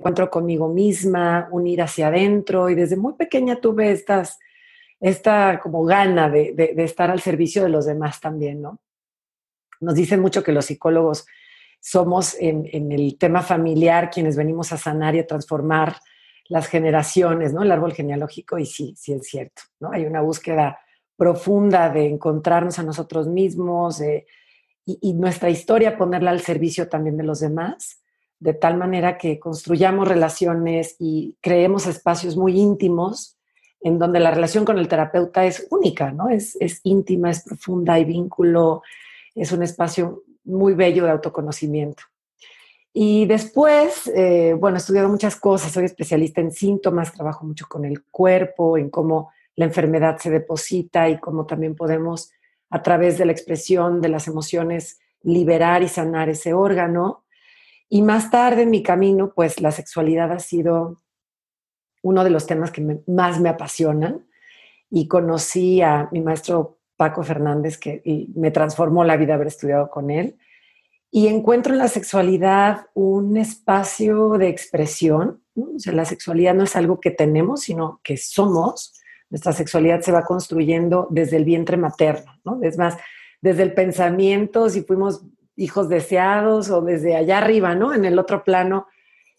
encuentro conmigo misma, un ir hacia adentro y desde muy pequeña tuve estas, esta como gana de, de, estar al servicio de los demás también, ¿no? Nos dicen mucho que los psicólogos somos en, en, el tema familiar quienes venimos a sanar y a transformar las generaciones, ¿no? El árbol genealógico y sí, sí es cierto, ¿no? Hay una búsqueda profunda de encontrarnos a nosotros mismos y, y nuestra historia ponerla al servicio también de los demás de tal manera que construyamos relaciones y creemos espacios muy íntimos en donde la relación con el terapeuta es única, ¿no? Es, es íntima, es profunda, hay vínculo, es un espacio muy bello de autoconocimiento. Y después, eh, bueno, he estudiado muchas cosas, soy especialista en síntomas, trabajo mucho con el cuerpo, en cómo la enfermedad se deposita y cómo también podemos, a través de la expresión de las emociones, liberar y sanar ese órgano. Y más tarde en mi camino, pues la sexualidad ha sido uno de los temas que más me apasionan. Y conocí a mi maestro Paco Fernández, que me transformó la vida haber estudiado con él. Y encuentro en la sexualidad un espacio de expresión. O sea, la sexualidad no es algo que tenemos, sino que somos. Nuestra sexualidad se va construyendo desde el vientre materno, ¿no? Es más, desde el pensamiento, si fuimos hijos deseados o desde allá arriba, ¿no? En el otro plano.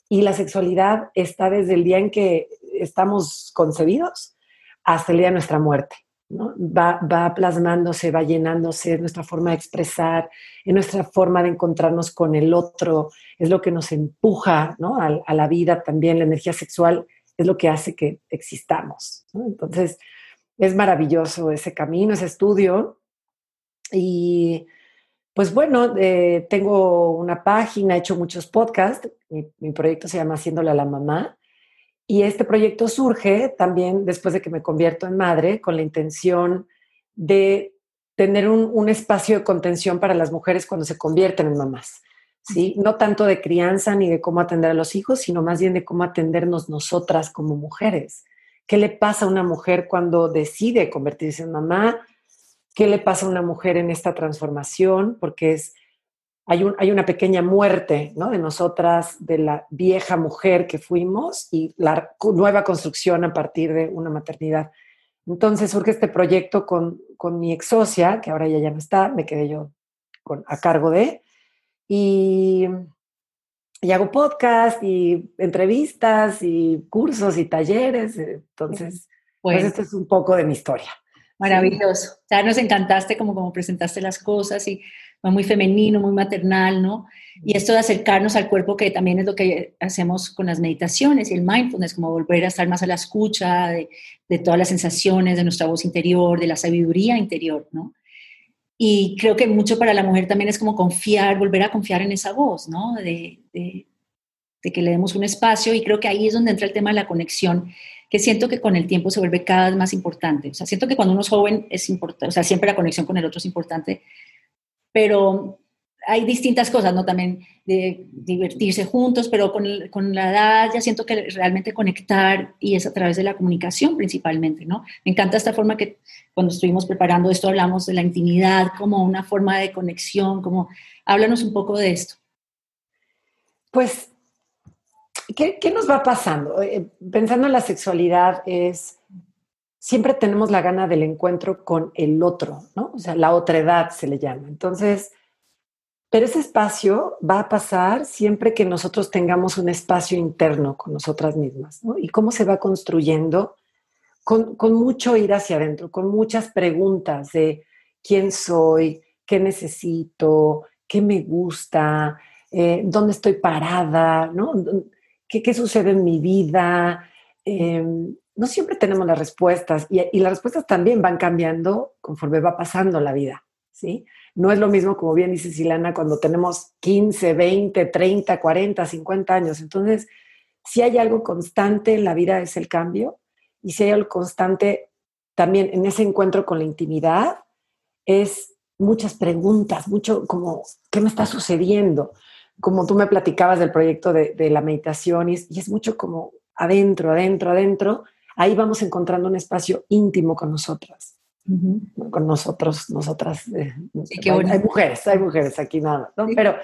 Y la sexualidad está desde el día en que estamos concebidos hasta el día de nuestra muerte. ¿no? Va, va plasmándose, va llenándose, es nuestra forma de expresar, es nuestra forma de encontrarnos con el otro, es lo que nos empuja ¿no? a, la vida también, la energía sexual es lo que hace que existamos. Entonces, es maravilloso ese camino, ese estudio. Y pues bueno, eh, tengo una página, he hecho muchos podcasts, mi, proyecto se llama Haciéndole a la mamá, y este proyecto surge también después de que me convierto en madre con la intención de tener un, espacio de contención para las mujeres cuando se convierten en mamás. ¿sí? No tanto de crianza ni de cómo atender a los hijos, sino más bien de cómo atendernos nosotras como mujeres. ¿Qué le pasa a una mujer cuando decide convertirse en mamá? Qué le pasa a una mujer en esta transformación, porque es, hay, un, hay una pequeña muerte ¿no? de nosotras, de la vieja mujer que fuimos y la nueva construcción a partir de una maternidad. Entonces surge este proyecto con, con mi ex socia, que ahora ella ya no está, me quedé yo con, a cargo de, y, y hago podcast y entrevistas y cursos y talleres. Entonces, pues esto es un poco de mi historia. Maravilloso. O sea, nos encantaste como, como presentaste las cosas y muy femenino, muy maternal, ¿no? Y esto de acercarnos al cuerpo, que también es lo que hacemos con las meditaciones y el mindfulness, como volver a estar más a la escucha de, todas las sensaciones, de nuestra voz interior, de la sabiduría interior, ¿no? Y creo que mucho para la mujer también es como confiar, volver a confiar en esa voz, ¿no? De que le demos un espacio y creo que ahí es donde entra el tema de la conexión que siento que con el tiempo se vuelve cada vez más importante. O sea, siento que cuando uno es joven es importante, o sea, siempre la conexión con el otro es importante, pero hay distintas cosas, ¿no? También de divertirse juntos, pero con, con, la edad ya siento que realmente conectar y es a través de la comunicación principalmente, ¿no? Me encanta esta forma que cuando estuvimos preparando esto hablamos de la intimidad como una forma de conexión, como háblanos un poco de esto. Pues ¿Qué, nos va pasando? Eh, pensando en la sexualidad es, siempre tenemos la gana del encuentro con el otro, ¿no? O sea, la otra edad se le llama. Entonces, pero ese espacio va a pasar siempre que nosotros tengamos un espacio interno con nosotras mismas, ¿no? Y cómo se va construyendo con, mucho ir hacia adentro, con muchas preguntas de quién soy, qué necesito, qué me gusta, eh, dónde estoy parada, ¿no? ¿Qué, sucede en mi vida? Em, no siempre tenemos las respuestas y, las respuestas también van cambiando conforme va pasando la vida, ¿sí? No es lo mismo, como bien dice Silana, cuando tenemos 15, 20, 30, 40, 50 años. Entonces, si hay algo constante en la vida es el cambio y si hay algo constante también en ese encuentro con la intimidad es muchas preguntas, mucho como, ¿qué me está sucediendo? Como tú me platicabas del proyecto de, la meditación, y es, mucho como adentro, adentro, adentro, ahí vamos encontrando un espacio íntimo con nosotras. Con nosotros, nosotras. Eh, hay, mujeres, hay mujeres aquí nada, ¿no? Pero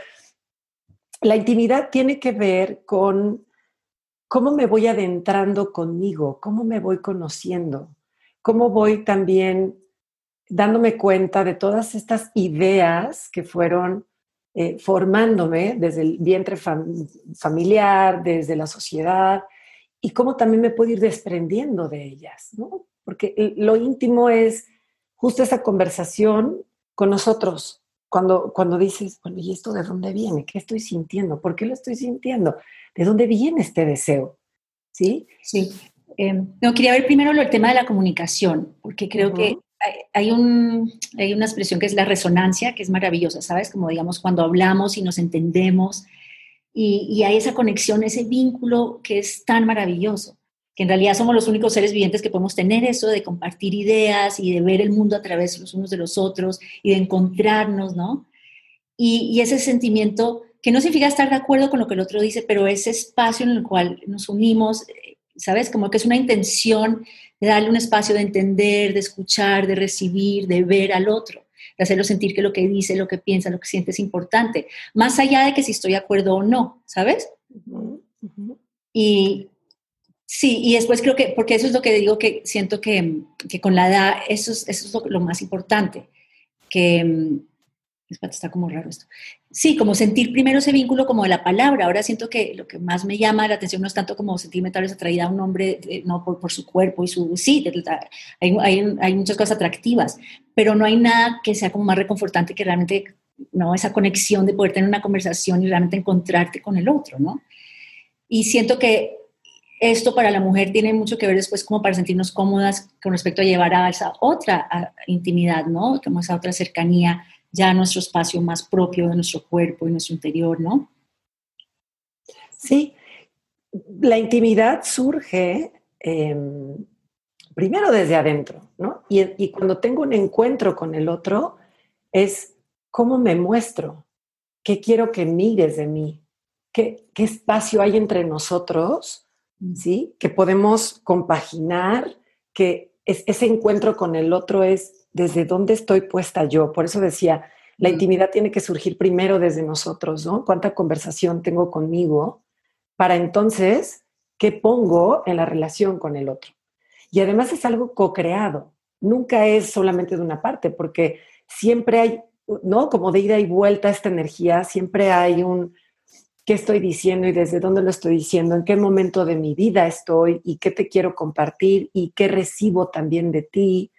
la intimidad tiene que ver con cómo me voy adentrando conmigo, cómo me voy conociendo, cómo voy también dándome cuenta de todas estas ideas que fueron eh, formándome desde el vientre familiar, desde la sociedad, y cómo también me puedo ir desprendiendo de ellas, ¿no? Porque lo íntimo es justo esa conversación con nosotros, cuando, cuando dices, bueno, ¿y esto de dónde viene? ¿Qué estoy sintiendo? ¿Por qué lo estoy sintiendo? ¿De dónde viene este deseo? ¿Sí? Sí. Em, no, quería ver primero el tema de la comunicación, porque creo que hay, un, hay una expresión que es la resonancia, que es maravillosa, ¿sabes? Como digamos, cuando hablamos y nos entendemos y, y hay esa conexión, ese vínculo que es tan maravilloso que en realidad somos los únicos seres vivientes que podemos tener eso de compartir ideas y de ver el mundo a través los unos de los otros y de encontrarnos, ¿no? Y, y, ese sentimiento que no significa estar de acuerdo con lo que el otro dice, pero ese espacio en el cual nos unimos, ¿sabes? Como que es una intención de darle un espacio de entender, de escuchar, de recibir, de ver al otro, de hacerlo sentir que lo que dice, lo que piensa, lo que siente es importante, más allá de que si estoy de acuerdo o no, ¿sabes? Y, Sí, y después creo que, porque eso es lo que digo que siento que, que con la edad, eso es, eso es lo, más importante, que, mm, espérate, está como raro esto. Sí, como sentir primero ese vínculo como de la palabra. Ahora siento que lo que más me llama la atención no es tanto como sentirme tal vez atraída a un hombre, eh, no por, su cuerpo y su... Sí, hay, hay, hay, muchas cosas atractivas, pero no hay nada que sea como más reconfortante que realmente, ¿no? Esa conexión de poder tener una conversación y realmente encontrarte con el otro, ¿no? Y siento que esto para la mujer tiene mucho que ver después como para sentirnos cómodas con respecto a llevar a esa otra intimidad, ¿no? Como esa otra cercanía ya nuestro espacio más propio de nuestro cuerpo y nuestro interior, ¿no? Sí, la intimidad surge em, primero desde adentro, ¿no? Y, cuando tengo un encuentro con el otro es cómo me muestro, qué quiero que mires de mí, qué, qué espacio hay entre nosotros ¿sí? Que podemos compaginar, que ese encuentro con el otro es desde dónde estoy puesta yo. Por eso decía, la intimidad tiene que surgir primero desde nosotros, ¿no? ¿Cuánta conversación tengo conmigo para entonces qué pongo en la relación con el otro? Y además es algo co-creado, nunca es solamente de una parte, porque siempre hay, ¿no? Como de ida y vuelta esta energía, siempre hay un, qué estoy diciendo y desde dónde lo estoy diciendo, en qué momento de mi vida estoy y qué te quiero compartir y qué recibo también de ti,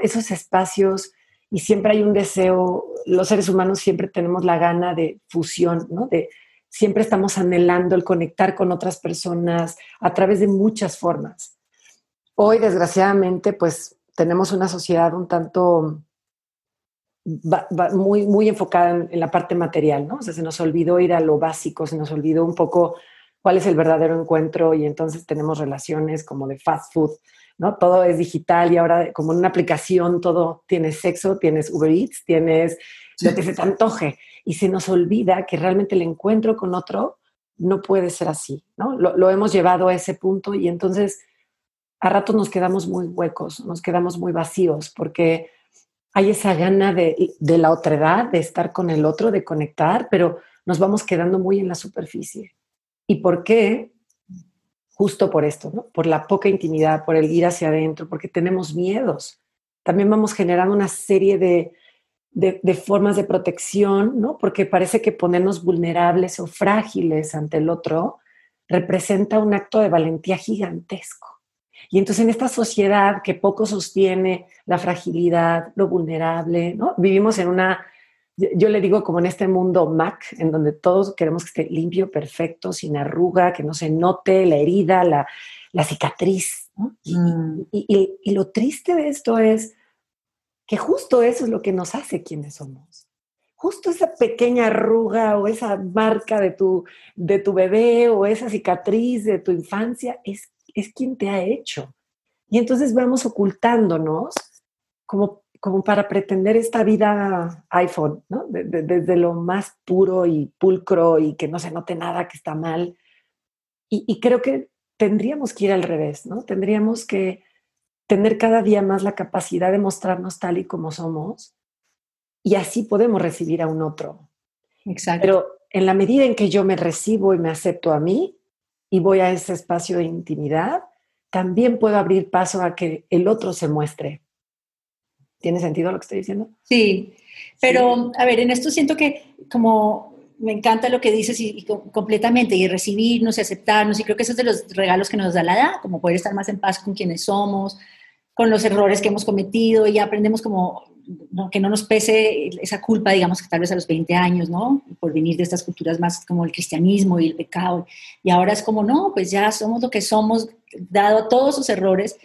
Esos espacios y siempre hay un deseo, los seres humanos siempre tenemos la gana de fusión, ¿no? De siempre estamos anhelando el conectar con otras personas a través de muchas formas. Hoy, desgraciadamente, pues tenemos una sociedad un tanto muy, muy enfocada en, la parte material, ¿no? Se nos olvidó ir a lo básico, se nos olvidó un poco cuál es el verdadero encuentro y entonces tenemos relaciones como de fast food, ¿no? Todo es digital y ahora como en una aplicación todo tienes sexo, tienes Uber Eats, tienes lo que se te antoje y se nos olvida que realmente el encuentro con otro no puede ser así, ¿no? Lo, lo hemos llevado a ese punto y entonces a ratos nos quedamos muy huecos, nos quedamos muy vacíos porque hay esa gana de, de la otredad, de estar con el otro, de conectar, pero nos vamos quedando muy en la superficie. ¿Y por qué? Justo por esto. Por la poca intimidad, por el ir hacia adentro, porque tenemos miedos. También vamos generando una serie de, de, formas de protección, ¿no? Porque parece que ponernos vulnerables o frágiles ante el otro representa un acto de valentía gigantesco. Y entonces en esta sociedad que poco sostiene la fragilidad, lo vulnerable. Vivimos en una, yo le digo como en este mundo Mac, en donde todos queremos que esté limpio, perfecto, sin arruga, que no se note la herida, la, la cicatriz. ¿no? Mm. Y, y, y, lo triste de esto es que justo eso es lo que nos hace quienes somos. Justo esa pequeña arruga o esa marca de tu, de tu bebé o esa cicatriz de tu infancia es es quien te ha hecho. Y entonces vamos ocultándonos como, como para pretender esta vida iPhone, ¿no? Desde lo más puro y pulcro y que no se note nada que está mal. Y, y creo que tendríamos que ir al revés, ¿no? Tendríamos que tener cada día más la capacidad de mostrarnos tal y como somos y así podemos recibir a un otro. Exacto. Pero en la medida en que yo me recibo y me acepto a mí, y voy a ese espacio de intimidad, también puedo abrir paso a que el otro se muestre. ¿Tiene sentido lo que estoy diciendo? Sí, pero a ver, en esto siento que como me encanta lo que dices y, completamente, y recibirnos y aceptarnos, y creo que eso es de los regalos que nos da la edad, como poder estar más en paz con quienes somos, con los errores que hemos cometido, y aprendemos como que no nos pese esa culpa, digamos, que tal vez a los 20 años, ¿no? Por venir de estas culturas más como el cristianismo y el pecado. Y ahora es como, no, pues ya somos lo que somos, dado todos sus errores.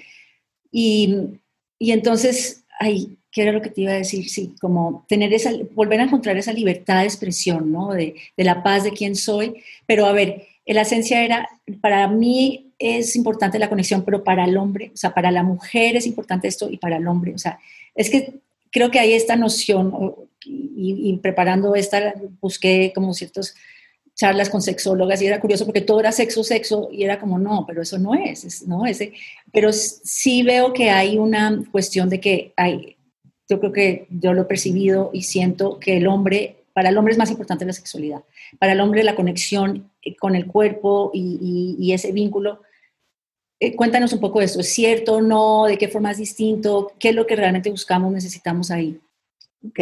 Y, y entonces, ay, ¿qué era lo que te iba a decir? Sí, como tener esa, volver a encontrar esa libertad de expresión, ¿no? De, de la paz de quién soy. Pero a ver, la esencia era, para mí es importante la conexión, pero para el hombre, o sea, para la mujer es importante esto y para el hombre, o sea, es que creo que hay esta noción, y, preparando esta, busqué como ciertas charlas con sexólogas y era curioso porque todo era sexo, sexo, y era como, no, pero eso no es, ¿no? Ese, pero sí veo que hay una cuestión de que hay, yo creo que yo lo he percibido y siento que el hombre, para el hombre es más importante la sexualidad, para el hombre la conexión eh, con el cuerpo y, ese vínculo. Eh, cuéntanos un poco de esto, ¿es cierto o no? ¿De qué forma es distinto? ¿Qué es lo que realmente buscamos, necesitamos ahí? Ok,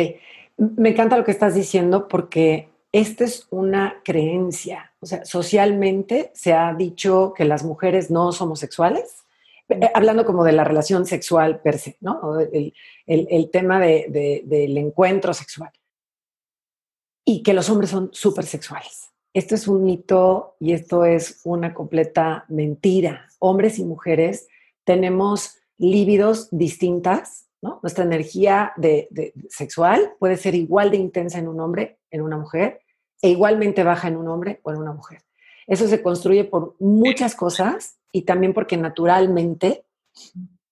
me encanta lo que estás diciendo porque esta es una creencia. O sea, socialmente se ha dicho que las mujeres no somos sexuales eh, hablando como de la relación sexual per se, ¿no? El, tema del encuentro sexual. Y que los hombres son súper sexuales. Esto es un mito y esto es una completa mentira. Hombres y mujeres tenemos líbidos distintas, ¿no? Nuestra energía de, sexual puede ser igual de intensa en un hombre, en una mujer, e igualmente baja en un hombre o en una mujer. Eso se construye por muchas cosas y también porque naturalmente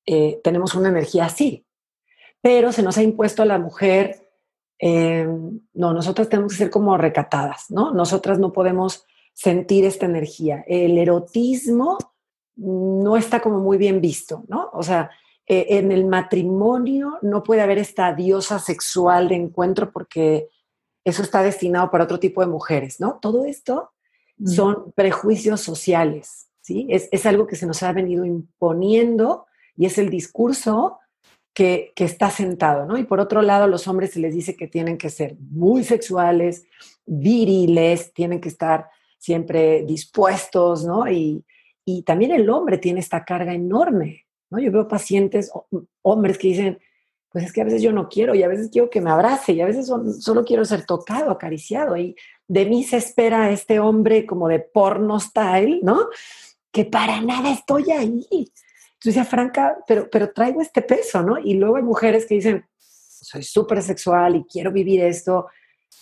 eh, tenemos una energía así. Pero se nos ha impuesto a la mujer, eh, no, nosotras tenemos que ser como recatadas, ¿no? Nosotras no podemos sentir esta energía. El erotismo no está como muy bien visto, ¿no? O sea, eh, en el matrimonio no puede haber esta diosa sexual de encuentro porque eso está destinado para otro tipo de mujeres, ¿no? Todo esto son prejuicios sociales es, algo que se nos ha venido imponiendo y es el discurso que, está sentado, ¿no? Y por otro lado, a los hombres se les dice que tienen que ser muy sexuales, viriles, tienen que estar siempre dispuestos, ¿no? Y, también el hombre tiene esta carga enorme, ¿no? Yo veo pacientes, hombres que dicen, pues es que a veces yo no quiero y a veces quiero que me abrace y a veces solo quiero ser tocado, acariciado y de mí se espera este hombre como de porno style, ¿no? que para nada estoy ahí. Entonces decía, Franca, pero, pero traigo este peso, ¿no? Y luego hay mujeres que dicen, soy súper sexual y quiero vivir esto,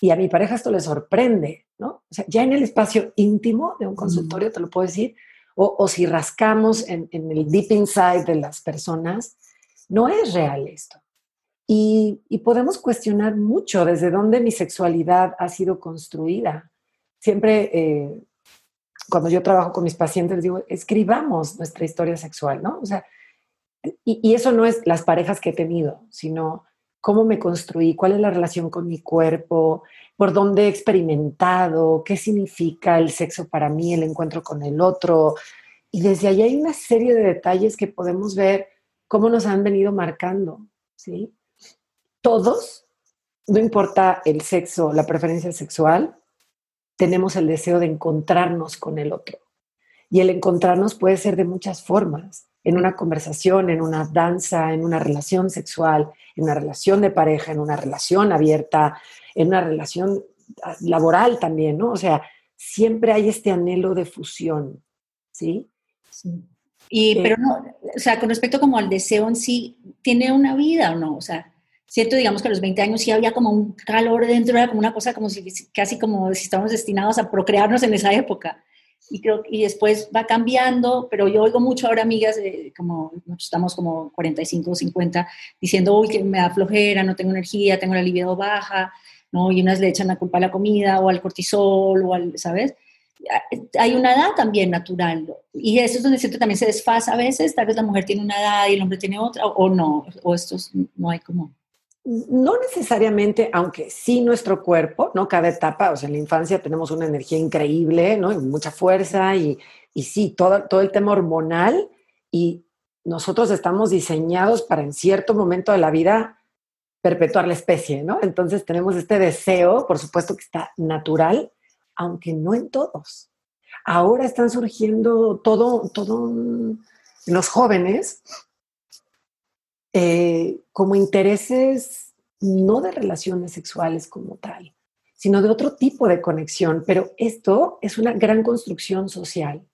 y a mi pareja esto le sorprende, ¿no? O sea, ya en el espacio íntimo de un consultorio, te lo puedo decir, o, si rascamos en, el deep inside de las personas, no es real esto. Y, y podemos cuestionar mucho desde dónde mi sexualidad ha sido construida. Siempre eh, cuando yo trabajo con mis pacientes, digo, escribamos nuestra historia sexual, ¿no? O sea, y, eso no es las parejas que he tenido, sino cómo me construí, cuál es la relación con mi cuerpo, por dónde he experimentado, qué significa el sexo para mí, el encuentro con el otro. Y desde ahí hay una serie de detalles que podemos ver cómo nos han venido marcando, ¿sí? Todos, no importa el sexo, la preferencia sexual, tenemos el deseo de encontrarnos con el otro. Y el encontrarnos puede ser de muchas formas, en una conversación, en una danza, en una relación sexual, en una relación de pareja, en una relación abierta, en una relación ah, laboral también, ¿no? O sea, siempre hay este anhelo de fusión, ¿sí? Y, eh, pero no, o sea, con respecto como al deseo en sí, ¿tiene una vida o no? O sea, Siento, digamos que a los 20 años sí había como un calor dentro, era como una cosa como si, casi como si estábamos destinados a procrearnos en esa época. Y, creo, y después va cambiando, pero yo oigo mucho ahora amigas, como estamos como 45 o 50, diciendo, uy, que me da flojera, no tengo energía, tengo la libido baja, ¿no? Y unas le echan la culpa a la comida o al cortisol o al, ¿sabes? Hay una edad también natural y eso es donde siento también se desfasa a veces, tal vez la mujer tiene una edad y el hombre tiene otra o, o no, o estos no hay como... no necesariamente, aunque sí nuestro cuerpo, ¿no? Cada etapa, o sea, en la infancia tenemos una energía increíble, ¿no? Y mucha fuerza y, y sí, todo, todo el tema hormonal y nosotros estamos diseñados para en cierto momento de la vida perpetuar la especie, ¿no? Entonces tenemos este deseo, por supuesto que está natural, aunque no en todos. Ahora están surgiendo todo, todo los jóvenes eh, como intereses no de relaciones sexuales como tal, sino de otro tipo de conexión. Pero esto es una gran construcción social.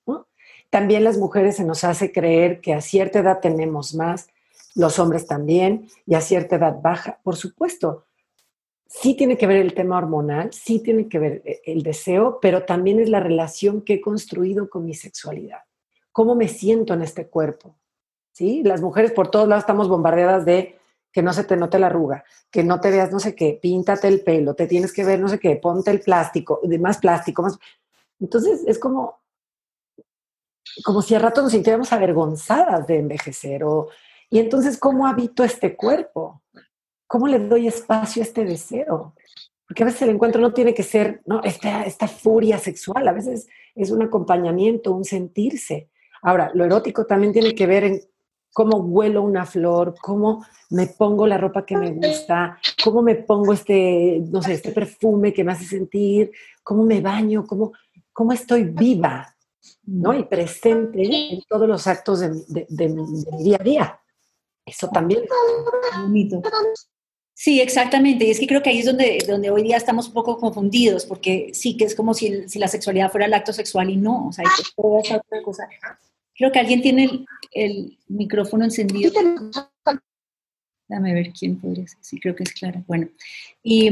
También las mujeres se nos hace creer que a cierta edad tenemos más, los hombres también, y a cierta edad baja. Por supuesto, sí tiene que ver el tema hormonal, sí tiene que ver eh, el deseo, pero también es la relación que he construido con mi sexualidad. ¿Cómo me siento en este cuerpo? ¿Sí? Las mujeres por todos lados estamos bombardeadas de que no se te note la arruga, que no te veas no sé qué, píntate el pelo, te tienes que ver no sé qué, ponte el plástico, más plástico, más. Entonces es como, como si a rato nos sintiéramos avergonzadas de envejecer. O, y entonces, ¿cómo habito este cuerpo? ¿Cómo le doy espacio a este deseo? Porque a veces el encuentro no tiene que ser ¿no? esta, esta furia sexual, a veces es un acompañamiento, un sentirse. Ahora, lo erótico también tiene que ver en cómo huelo una flor, cómo me pongo la ropa que me gusta, cómo me pongo este, no sé, este perfume que me hace sentir, cómo me baño, cómo, cómo estoy viva, ¿no? Y presente en todos los actos de, mi día a día. Eso también. Bonito. Sí, exactamente. Y es que creo que ahí es donde, donde hoy día estamos un poco confundidos, porque sí, que es como si, si la sexualidad fuera el acto sexual y no, o sea, hay toda esa otra cosa. Creo que alguien tiene el, el micrófono encendido. Dame ver quién podría ser. Sí, creo que es Clara. Bueno, y,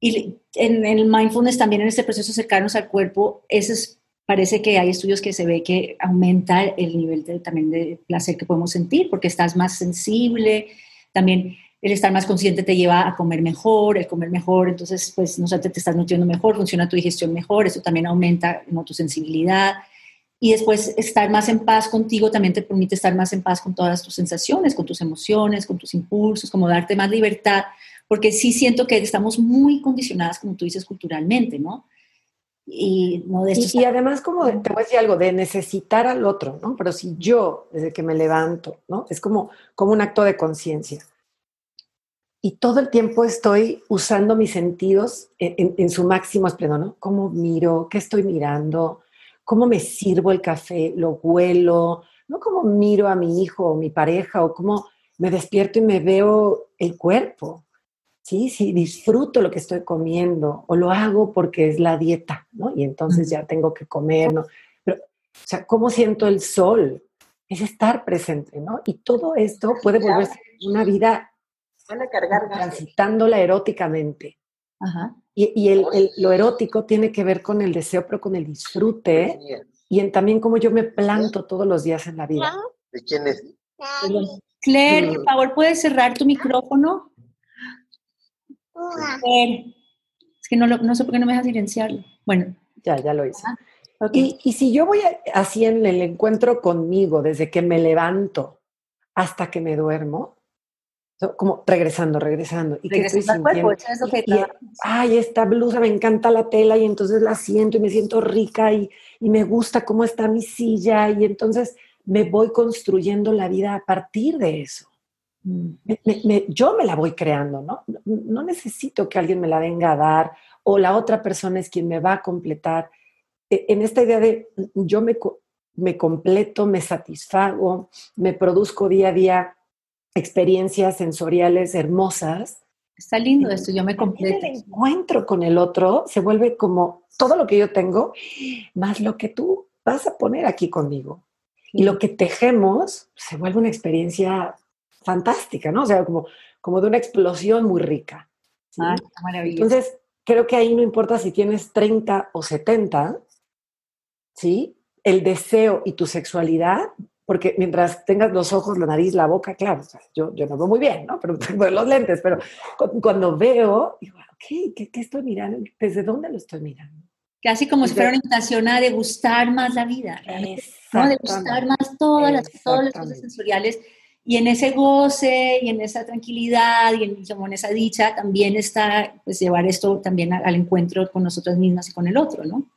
y en, el mindfulness también en este proceso cercanos al cuerpo, eso es, parece que hay estudios que se ve que aumenta el nivel de, también de placer que podemos sentir, porque estás más sensible, también el estar más consciente te lleva a comer mejor, el comer mejor, entonces pues no sé, te, estás nutriendo mejor, funciona tu digestión mejor, eso también aumenta ¿no? tu sensibilidad. Y después estar más en paz contigo también te permite estar más en paz con todas tus sensaciones, con tus emociones, con tus impulsos, como darte más libertad, porque sí siento que estamos muy condicionadas, como tú dices, culturalmente, ¿no? Y, no de y, y, además, como te voy a decir algo, de necesitar al otro, ¿no? Pero si yo, desde que me levanto, ¿no? Es como, como un acto de conciencia y todo el tiempo estoy usando mis sentidos en, su máximo esplendor, ¿no? ¿Cómo miro? ¿Qué estoy mirando? ¿Cómo me sirvo el café? ¿Lo huelo? ¿No? ¿Cómo miro a mi hijo o mi pareja? ¿O cómo me despierto y me veo el cuerpo? ¿Sí? Sí, disfruto lo que estoy comiendo o lo hago porque es la dieta, ¿no? Y entonces ya tengo que comer, ¿no? Pero, o sea, ¿cómo siento el sol? Es estar presente, ¿no? Y todo esto puede volverse una vida Van a cargar transitándola eróticamente. Y, el, lo erótico tiene que ver con el deseo, pero con el disfrute y en también cómo yo me planto todos los días en la vida. ¿De quién es? Claire, por favor, ¿puedes cerrar tu micrófono? Es que no, no sé por qué no me dejas silenciarlo. Bueno. Ya, ya lo hice. Y, y, si yo voy así en el encuentro conmigo, desde que me levanto hasta que me duermo, como regresando, regresando. ¿Y que estoy sintiendo? ay, esta blusa, me encanta la tela y entonces la siento y me siento rica y, y, me gusta cómo está mi silla y entonces me voy construyendo la vida a partir de eso. Mm. yo me la voy creando, ¿no? No necesito que alguien me la venga a dar o la otra persona es quien me va a completar. E, en esta idea de yo me, me completo, me satisfago, me produzco día a día experiencias sensoriales hermosas. Está lindo esto, yo me completo. El encuentro con el otro se vuelve como todo lo que yo tengo, más lo que tú vas a poner aquí conmigo. Y lo que tejemos se vuelve una experiencia fantástica, ¿no? O sea, como, como de una explosión muy rica. Ah, maravilloso. Entonces, creo que ahí no importa si tienes 30 o 70, ¿sí? El deseo y tu sexualidad porque mientras tengas los ojos, la nariz, la boca, claro, yo, yo no veo muy bien, ¿no? Pero tengo los lentes, pero cuando veo, digo, ok, ¿qué, ¿qué, estoy mirando? ¿Desde dónde lo estoy mirando? Casi como si fuera una invitación a degustar más la vida, ¿no? Degustar más todas las, todas las cosas sensoriales y en ese goce y en esa tranquilidad y en, como en esa dicha también está pues llevar esto también al encuentro con nosotras mismas y con el otro, ¿no?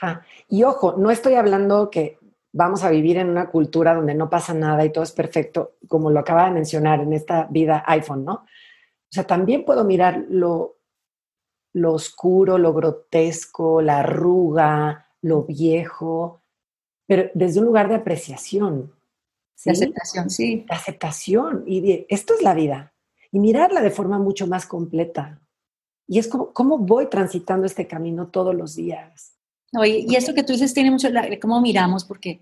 Ajá. Y ojo, no estoy hablando que vamos a vivir en una cultura donde no pasa nada y todo es perfecto, como lo acaba de mencionar en esta vida iPhone, ¿no? O sea, también puedo mirar lo, lo oscuro, lo grotesco, la arruga, lo viejo, pero desde un lugar de apreciación. De aceptación, sí. De aceptación. Y de, esto es la vida. Y mirarla de forma mucho más completa. Y es como, ¿cómo voy transitando este camino todos los días? Y esto que tú dices tiene mucho, cómo miramos, porque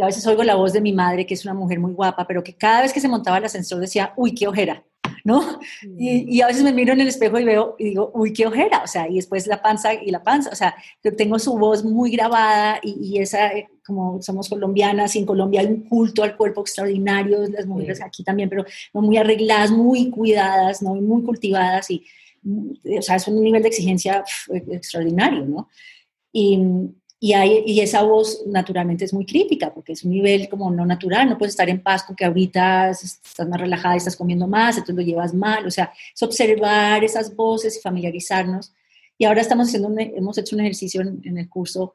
a veces oigo la voz de mi madre, que es una mujer muy guapa, pero que cada vez que se montaba el ascensor decía, uy, qué ojera. ¿no? Y, a veces me miro en el espejo y veo y digo, uy, qué ojera, o sea, y después la panza y la panza, o sea, yo tengo su voz muy grabada y, esa, eh, como somos colombianas, y en Colombia hay un culto al cuerpo extraordinario, las mujeres aquí también, pero muy arregladas, muy cuidadas, ¿no? Muy cultivadas y, mm, o sea, es un nivel de exigencia extraordinario, ¿no? Y, y, hay, y esa voz naturalmente es muy crítica, porque es un nivel como no natural, no puedes estar en paz con que ahorita estás más relajada estás comiendo más, entonces lo llevas mal, o sea, es observar esas voces y familiarizarnos. Y ahora estamos haciendo hemos hecho un ejercicio en, el curso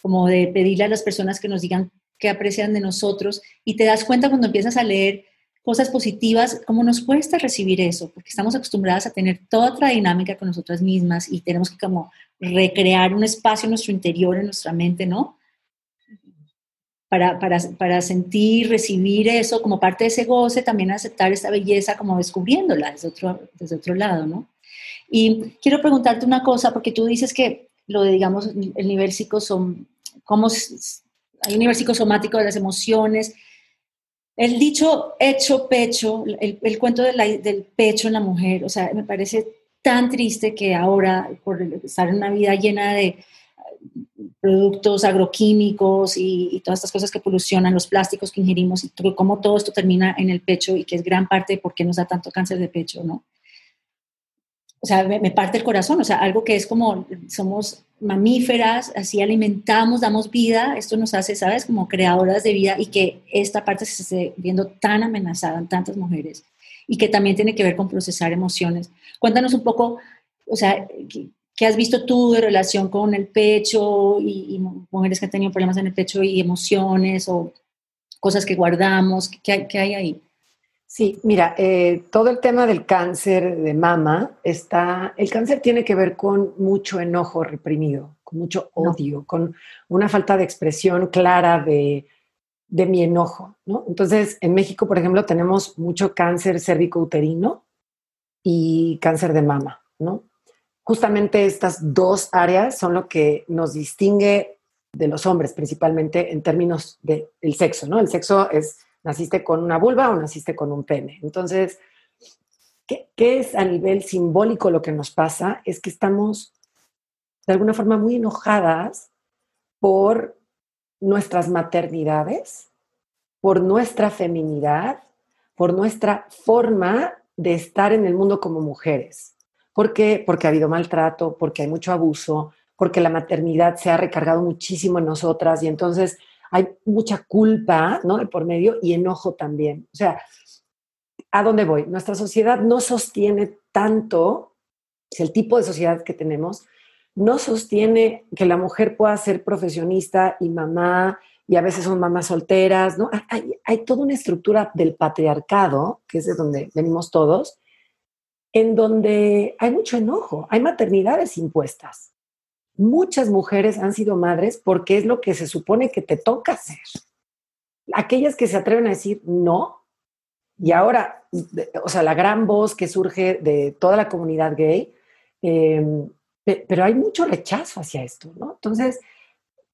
como de pedirle a las personas que nos digan qué aprecian de nosotros y te das cuenta cuando empiezas a leer cosas positivas, cómo nos cuesta recibir eso, porque estamos acostumbradas a tener toda otra dinámica con nosotras mismas y tenemos que como recrear un espacio en nuestro interior, en nuestra mente, ¿no? Para, para, para, sentir, recibir eso como parte de ese goce, también aceptar esta belleza como descubriéndola desde otro, desde otro lado, ¿no? Y quiero preguntarte una cosa, porque tú dices que lo de, digamos, el nivel psicosom, cómo hay un nivel psicosomático de las emociones, el dicho hecho pecho, el, cuento del pecho en la mujer, o sea, me parece tan triste que ahora, por estar en una vida llena de eh, productos agroquímicos y, todas estas cosas que polucionan, los plásticos que ingerimos y cómo todo esto termina en el pecho y que es gran parte de por qué nos da tanto cáncer de pecho, ¿no? O sea, me, parte el corazón, o sea, algo que es como, somos mamíferas, así alimentamos, damos vida, esto nos hace, ¿sabes?, como creadoras de vida y que esta parte se esté viendo tan amenazada en tantas mujeres y que también tiene que ver con procesar emociones. Cuéntanos un poco, o sea, ¿qué, has visto tú de relación con el pecho y, mujeres que han tenido problemas en el pecho y emociones o cosas que guardamos? ¿Qué, hay, ahí? Sí, mira, eh, todo el tema del cáncer de mama está, el cáncer tiene que ver con mucho enojo reprimido, con mucho odio, con una falta de expresión clara de, de mi enojo, ¿no? Entonces, en México, por ejemplo, tenemos mucho cáncer cérvico-uterino y cáncer de mama, ¿no? Justamente estas dos áreas son lo que nos distingue de los hombres, principalmente en términos del sexo, ¿no? El sexo es, naciste con una vulva o naciste con un pene. Entonces, ¿qué, ¿qué es a nivel simbólico lo que nos pasa? Es que estamos de alguna forma muy enojadas por nuestras maternidades, por nuestra feminidad, por nuestra forma de estar en el mundo como mujeres. ¿Por qué? Porque ha habido maltrato, porque hay mucho abuso, porque la maternidad se ha recargado muchísimo en nosotras y entonces hay mucha culpa, ¿no? De por medio y enojo también. O sea, ¿a dónde voy? Nuestra sociedad no sostiene tanto, es el tipo de sociedad que tenemos, no sostiene que la mujer pueda ser profesionista y mamá, y a veces son mamás solteras, ¿no? Hay, toda una estructura del patriarcado, que es de donde venimos todos, en donde hay mucho enojo, hay maternidades impuestas. Muchas mujeres han sido madres porque es lo que se supone que te toca hacer. Aquellas que se atreven a decir no, y ahora, o sea, la gran voz que surge de toda la comunidad gay, eh, pero hay mucho rechazo hacia esto, ¿no? Entonces,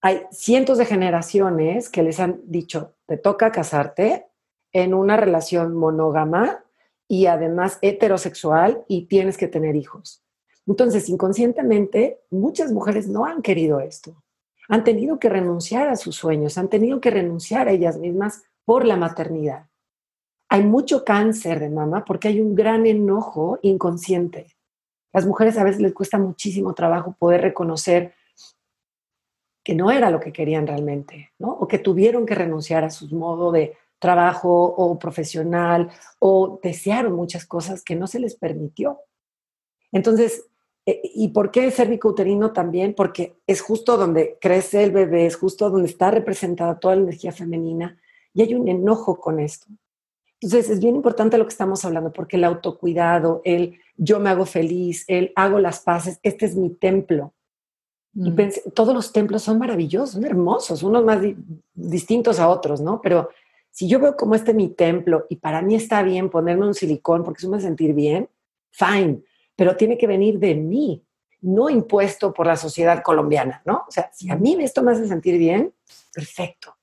hay cientos de generaciones que les han dicho, te toca casarte en una relación monógama y además heterosexual y tienes que tener hijos. Entonces, inconscientemente, muchas mujeres no han querido esto. Han tenido que renunciar a sus sueños, han tenido que renunciar a ellas mismas por la maternidad. Hay mucho cáncer de mama porque hay un gran enojo inconsciente las mujeres a veces les cuesta muchísimo trabajo poder reconocer que no era lo que querían realmente, ¿no? O que tuvieron que renunciar a su modo de trabajo o profesional o desearon muchas cosas que no se les permitió. Entonces, ¿y por qué uterino también? Porque es justo donde crece el bebé, es justo donde está representada toda la energía femenina y hay un enojo con esto. Entonces, es bien importante lo que estamos hablando, porque el autocuidado, el yo me hago feliz, el hago las paces, este es mi templo. Y mm. todos los templos son maravillosos, son hermosos, unos más distintos a otros, ¿no? Pero si yo veo como este es mi templo y para mí está bien ponerme un silicón porque eso me sentir bien, fine, pero tiene que venir de mí, no impuesto por la sociedad colombiana, ¿no? O sea, si a mí esto me hace sentir bien, perfecto.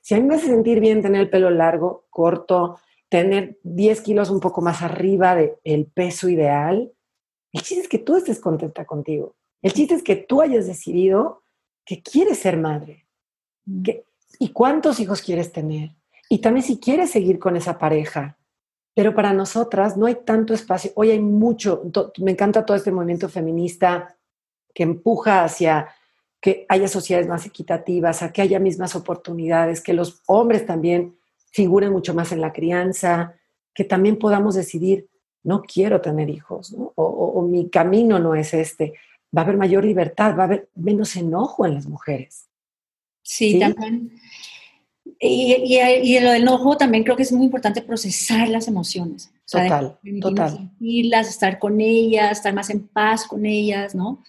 Si a mí me hace sentir bien tener el pelo largo, corto, tener 10 kilos un poco más arriba del peso ideal, el chiste es que tú estés contenta contigo. El chiste es que tú hayas decidido que quieres ser madre. ¿Y cuántos hijos quieres tener? Y también si quieres seguir con esa pareja. Pero para nosotras no hay tanto espacio. Hoy hay mucho, me encanta todo este movimiento feminista que empuja hacia que haya sociedades más equitativas, a que haya mismas oportunidades, que los hombres también figuren mucho más en la crianza, que también podamos decidir, no quiero tener hijos, o, mi camino no es este va a haber mayor libertad, va a haber menos enojo en las mujeres. Sí, también. Y, y, lo del enojo también creo que es muy importante procesar las emociones. total, total. Sentirlas, estar con ellas, estar más en paz con ellas, ¿no?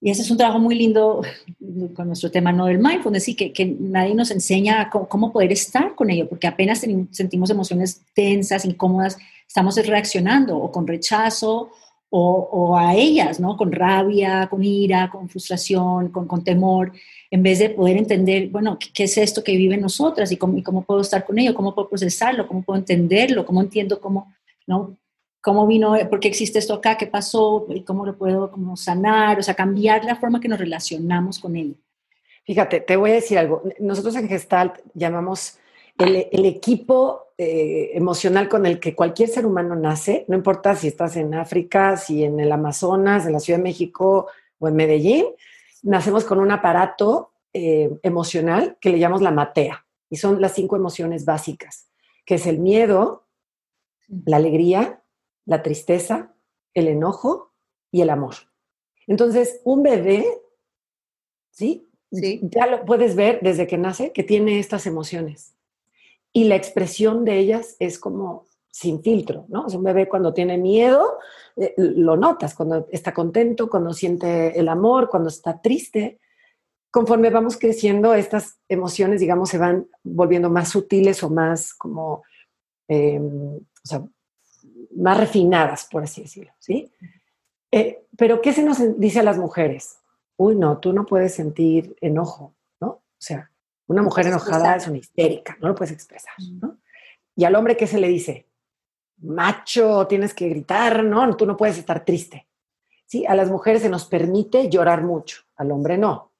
Y ese es un trabajo muy lindo con nuestro tema no del mindfulness, y que, que nadie nos enseña cómo, cómo, poder estar con ello, porque apenas sentimos emociones tensas, incómodas, estamos reaccionando o con rechazo o, a ellas, ¿no? Con rabia, con ira, con frustración, con, con temor, en vez de poder entender, bueno, ¿qué, es esto que viven nosotras y cómo, cómo puedo estar con ello, cómo puedo procesarlo, cómo puedo entenderlo, cómo entiendo cómo, ¿no? ¿Cómo vino, por qué existe esto acá, qué pasó y cómo lo puedo sanar, o sea, cambiar la forma que nos relacionamos con él? Fíjate, te voy a decir algo. Nosotros en Gestalt llamamos el, el equipo eh, emocional con el que cualquier ser humano nace, no importa si estás en África, si en el Amazonas, en la Ciudad de México o en Medellín, nacemos con un aparato eh, emocional que le llamamos la matea. Y son las cinco emociones básicas, que es el miedo, la alegría, la tristeza, el enojo y el amor. Entonces, un bebé, ¿sí? sí. Ya lo puedes ver desde que nace que tiene estas emociones y la expresión de ellas es como sin filtro, ¿no? O un bebé cuando tiene miedo, eh, lo notas, cuando está contento, cuando siente el amor, cuando está triste. Conforme vamos creciendo, estas emociones, digamos, se van volviendo más sutiles o más como, em, o sea, más refinadas, por así decirlo, ¿sí? Eh, pero ¿qué se nos dice a las mujeres? Uy, no, tú no puedes sentir enojo, ¿no? O sea, una mujer enojada es una histérica, no lo puedes expresar, ¿no? Y al hombre, ¿qué se le dice? Macho, tienes que gritar, ¿no? Tú no puedes estar triste. Sí, a las mujeres se nos permite llorar mucho, al hombre no.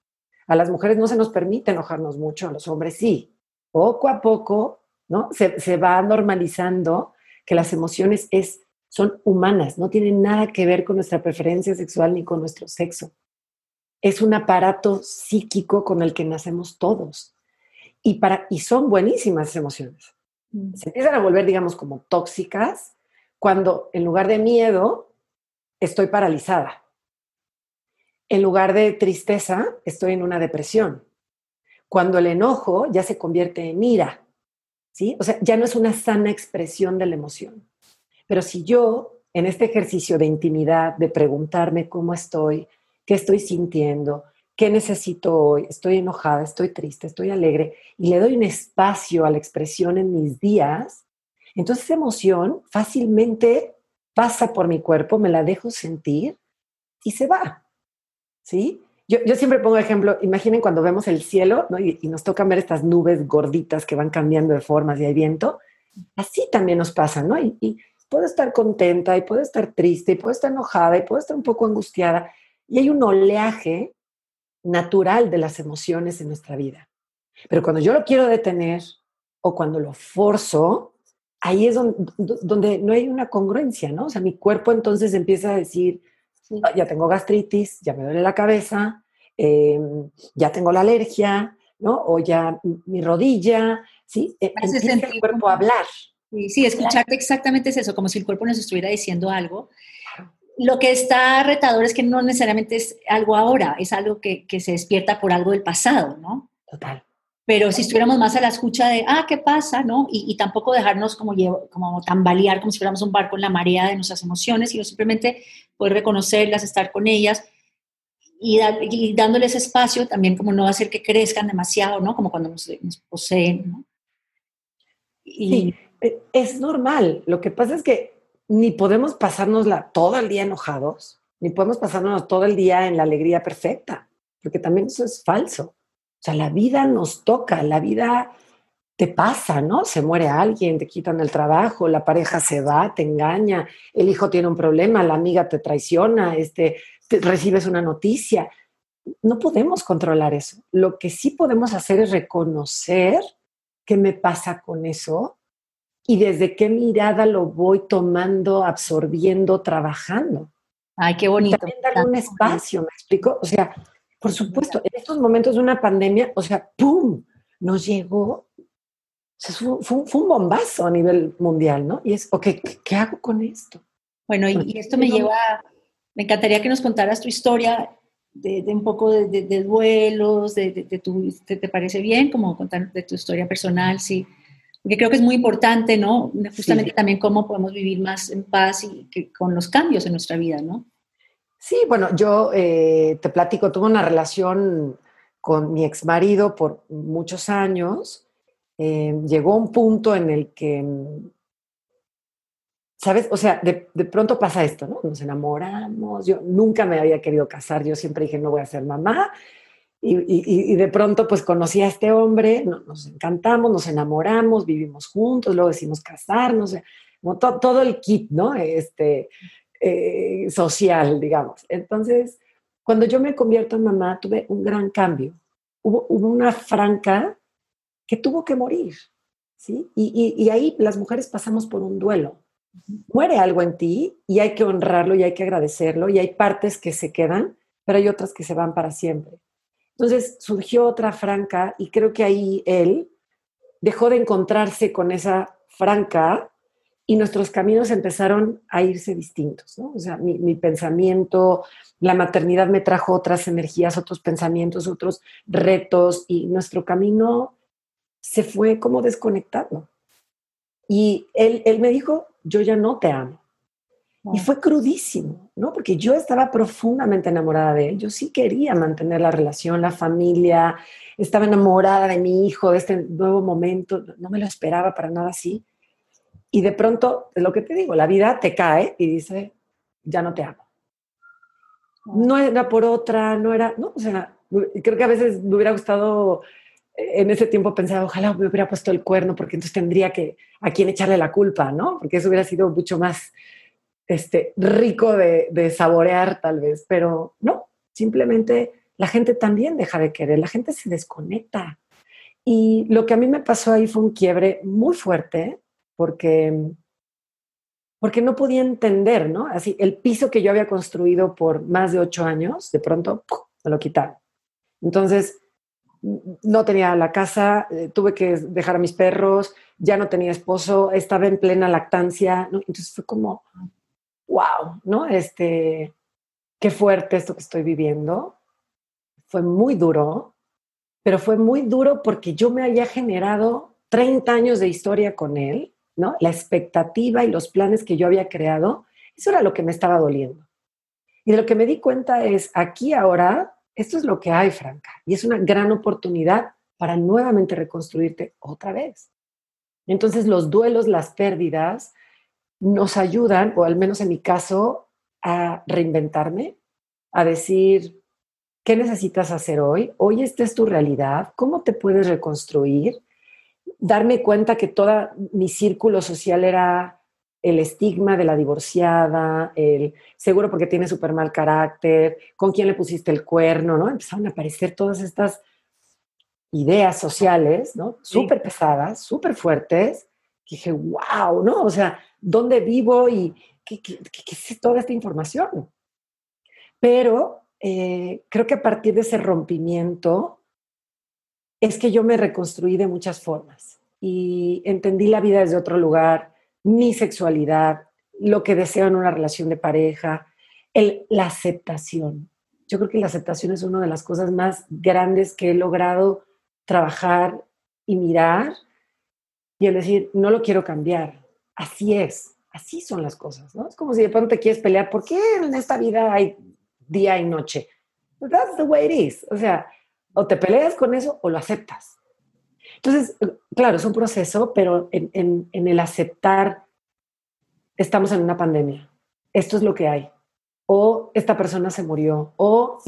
A las mujeres no se nos permite enojarnos mucho, a los hombres sí. Poco a poco, ¿no? Se, se va normalizando que las emociones es, son humanas, no tienen nada que ver con nuestra preferencia sexual ni con nuestro sexo. Es un aparato psíquico con el que nacemos todos y, para, y son buenísimas emociones. Mm. Se empiezan a volver, digamos, como tóxicas cuando en lugar de miedo estoy paralizada. En lugar de tristeza estoy en una depresión. Cuando el enojo ya se convierte en ira. ¿Sí? O sea, ya no es una sana expresión de la emoción. Pero si yo, en este ejercicio de intimidad, de preguntarme cómo estoy, qué estoy sintiendo, ¿Qué necesito hoy? Estoy enojada, estoy triste, estoy alegre y le doy un espacio a la expresión en mis días, entonces esa emoción fácilmente pasa por mi cuerpo, me la dejo sentir y se va. ¿Sí? Yo, siempre pongo ejemplo, imaginen cuando vemos el cielo y, nos tocan ver estas nubes gorditas que van cambiando de formas y hay viento, así también nos pasa, ¿no? Y, y puedo estar contenta y puedo estar triste y puedo estar enojada y puedo estar un poco angustiada y hay un oleaje natural de las emociones en nuestra vida. Pero cuando yo lo quiero detener o cuando lo forzo, ahí es donde, no hay una congruencia, ¿no? O sea, mi cuerpo entonces empieza a decir, ya tengo gastritis, ya me duele la cabeza, em, ya tengo la alergia, ¿no? O ya mi rodilla, ¿sí? E, empieza el cuerpo a hablar. Sí, sí, escucharte exactamente es eso, como si el cuerpo nos estuviera diciendo algo. Lo que está retador es que no necesariamente es algo ahora, es algo que, que se despierta por algo del pasado, ¿no? Total. Pero si estuviéramos más a la escucha de, ah, ¿qué pasa? ¿no? Y, y tampoco dejarnos como, como tambalear como si fuéramos un barco en la marea de nuestras emociones, sino simplemente poder reconocerlas, estar con ellas y, y dándoles espacio también como no hacer que crezcan demasiado, ¿no? Como cuando nos, poseen, ¿no? Y, sí, e, es normal. Lo que pasa es que ni podemos pasárnosla todo el día enojados, ni podemos pasarnos todo el día en la alegría perfecta, porque también eso es falso. O sea, la vida nos toca, la vida te pasa, ¿no? Se muere alguien, te quitan el trabajo, la pareja se va, te engaña, el hijo tiene un problema, la amiga te traiciona, este, recibes una noticia. No podemos controlar eso. Lo que sí podemos hacer es reconocer qué me pasa con eso y desde qué mirada lo voy tomando, absorbiendo, trabajando. Ay, qué bonito. También darle un espacio, ¿me explico? O sea, por supuesto, en estos momentos de una pandemia, o sea, ¡pum! Nos llegó, o fue, un bombazo a nivel mundial, ¿no? Y es, ok, ¿qué, hago con esto? Bueno, y, esto me lleva, me encantaría que nos contaras tu historia de, un poco de, duelos, de, tu, te, parece bien? Como contar de tu historia personal, sí. Porque creo que es muy importante, ¿no? Justamente también cómo podemos vivir más en paz y que, con los cambios en nuestra vida, ¿no? Sí, bueno, yo eh, te platico, tuve una relación con mi ex marido por muchos años. Eh, llegó un punto en el que, ¿sabes? O sea, de, pronto pasa esto, ¿no? Nos enamoramos. Yo nunca me había querido casar, yo siempre dije, no voy a ser mamá. Y, de pronto, pues conocí a este hombre, nos encantamos, nos enamoramos, vivimos juntos, luego decimos casarnos, todo el kit, ¿no? Este, eh, social, digamos. Entonces, cuando yo me convierto en mamá, tuve un gran cambio. Hubo, una franca que tuvo que morir, ¿sí? Y, y, ahí las mujeres pasamos por un duelo. Muere algo en ti y hay que honrarlo y hay que agradecerlo y hay partes que se quedan, pero hay otras que se van para siempre. Entonces surgió otra franca y creo que ahí él dejó de encontrarse con esa franca y nuestros caminos empezaron a irse distintos. O sea, mi, pensamiento, la maternidad me trajo otras energías, otros pensamientos, otros retos y nuestro camino se fue como desconectando. Y él, él me dijo, yo ya no te amo. Y fue crudísimo, ¿no? Porque yo estaba profundamente enamorada de él. Yo sí quería mantener la relación, la familia. Estaba enamorada de mi hijo, de este nuevo momento. No me lo esperaba para nada así. Y de pronto, lo que te digo, la vida te cae y dice, ya no te amo. No era por otra, no era, no, o sea, creo que a veces me hubiera gustado eh, en ese tiempo pensar, ojalá me hubiera puesto el cuerno porque entonces tendría que a quién echarle la culpa, ¿no? Porque eso hubiera sido mucho más este, rico de, de saborear tal vez, pero no, simplemente la gente también deja de querer, la gente se desconecta. Y lo que a mí me pasó ahí fue un quiebre muy fuerte, porque, porque no podía entender, ¿no? Así, el piso que yo había construido por más de ocho años, de pronto me lo quitaron. Entonces, no tenía la casa, eh, tuve que dejar a mis perros, ya no tenía esposo, estaba en plena lactancia, ¿no? Entonces fue como, wow, ¿no? Este, qué fuerte esto que estoy viviendo. Fue muy duro, pero fue muy duro porque yo me había generado 30 años de historia con él ¿no? La expectativa y los planes que yo había creado, eso era lo que me estaba doliendo. Y de lo que me di cuenta es, aquí ahora, esto es lo que hay, Franca, y es una gran oportunidad para nuevamente reconstruirte otra vez. Entonces los duelos, las pérdidas, nos ayudan, o al menos en mi caso, a reinventarme, a decir, ¿qué necesitas hacer hoy? Hoy esta es tu realidad, ¿cómo te puedes reconstruir? darme cuenta que todo mi círculo social era el estigma de la divorciada, el seguro porque tiene súper mal carácter, con quién le pusiste el cuerno, ¿no? Empezaron a aparecer todas estas ideas sociales, ¿no? Súper pesadas, súper fuertes, que dije, wow, ¿no? O sea, ¿dónde vivo y qué, es toda esta información? Pero eh, creo que a partir de ese rompimiento, es que yo me reconstruí de muchas formas y entendí la vida desde otro lugar, mi sexualidad, lo que deseo en una relación de pareja, el, la aceptación. Yo creo que la aceptación es una de las cosas más grandes que he logrado trabajar y mirar y el decir, no lo quiero cambiar, así es, así son las cosas, ¿no? Es como si de pronto te quieres pelear, ¿por qué en esta vida hay día y noche? That's the way it is. O sea, o te peleas con eso o lo aceptas. Entonces, claro, es un proceso, pero en, en el aceptar, estamos en una pandemia, esto es lo que hay, o esta persona se murió, o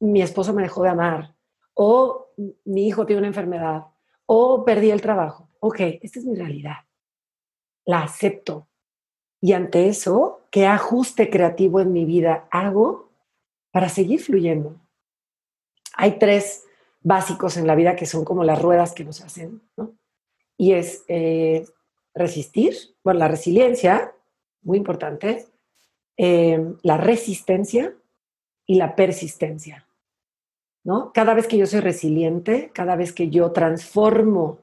mi esposo me dejó de amar, o mi hijo tiene una enfermedad, o perdí el trabajo. Ok, esta es mi realidad. La acepto. Y ante eso, ¿qué ajuste creativo en mi vida hago para seguir fluyendo? Hay tres básicos en la vida que son como las ruedas que nos hacen, ¿no? Y es eh, resistir, bueno, la resiliencia, muy importante, eh, la resistencia y la persistencia. ¿no? Cada vez que yo soy resiliente, cada vez que yo transformo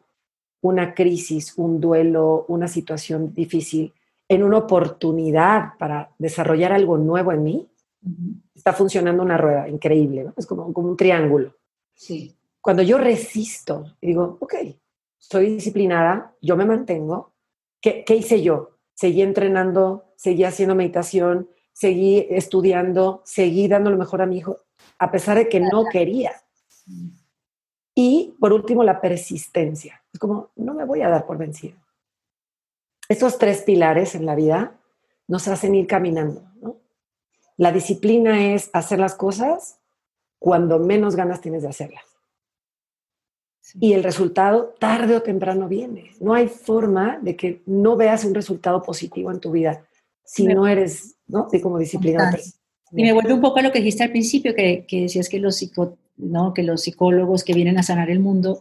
una crisis, un duelo, una situación difícil en una oportunidad para desarrollar algo nuevo en mí, está funcionando una rueda increíble, ¿no? Es como, como un triángulo. Sí. Cuando yo resisto y digo, ok, estoy disciplinada, yo me mantengo, ¿qué, ¿qué hice yo? Seguí entrenando, seguí haciendo meditación, seguí estudiando, seguí dando lo mejor a mi hijo a pesar de que no quería. Y por último, la persistencia. Es como, no me voy a dar por vencida. Estos tres pilares en la vida nos hacen ir caminando. La disciplina es hacer las cosas cuando menos ganas tienes de hacerlas. Y el resultado tarde o temprano viene. No hay forma de que no veas un resultado positivo en tu vida si no eres, ¿no? como disciplinado. Y me vuelve un poco a lo que dijiste al principio, que, que decías que los, psico, ¿no? que los psicólogos que vienen a sanar el mundo,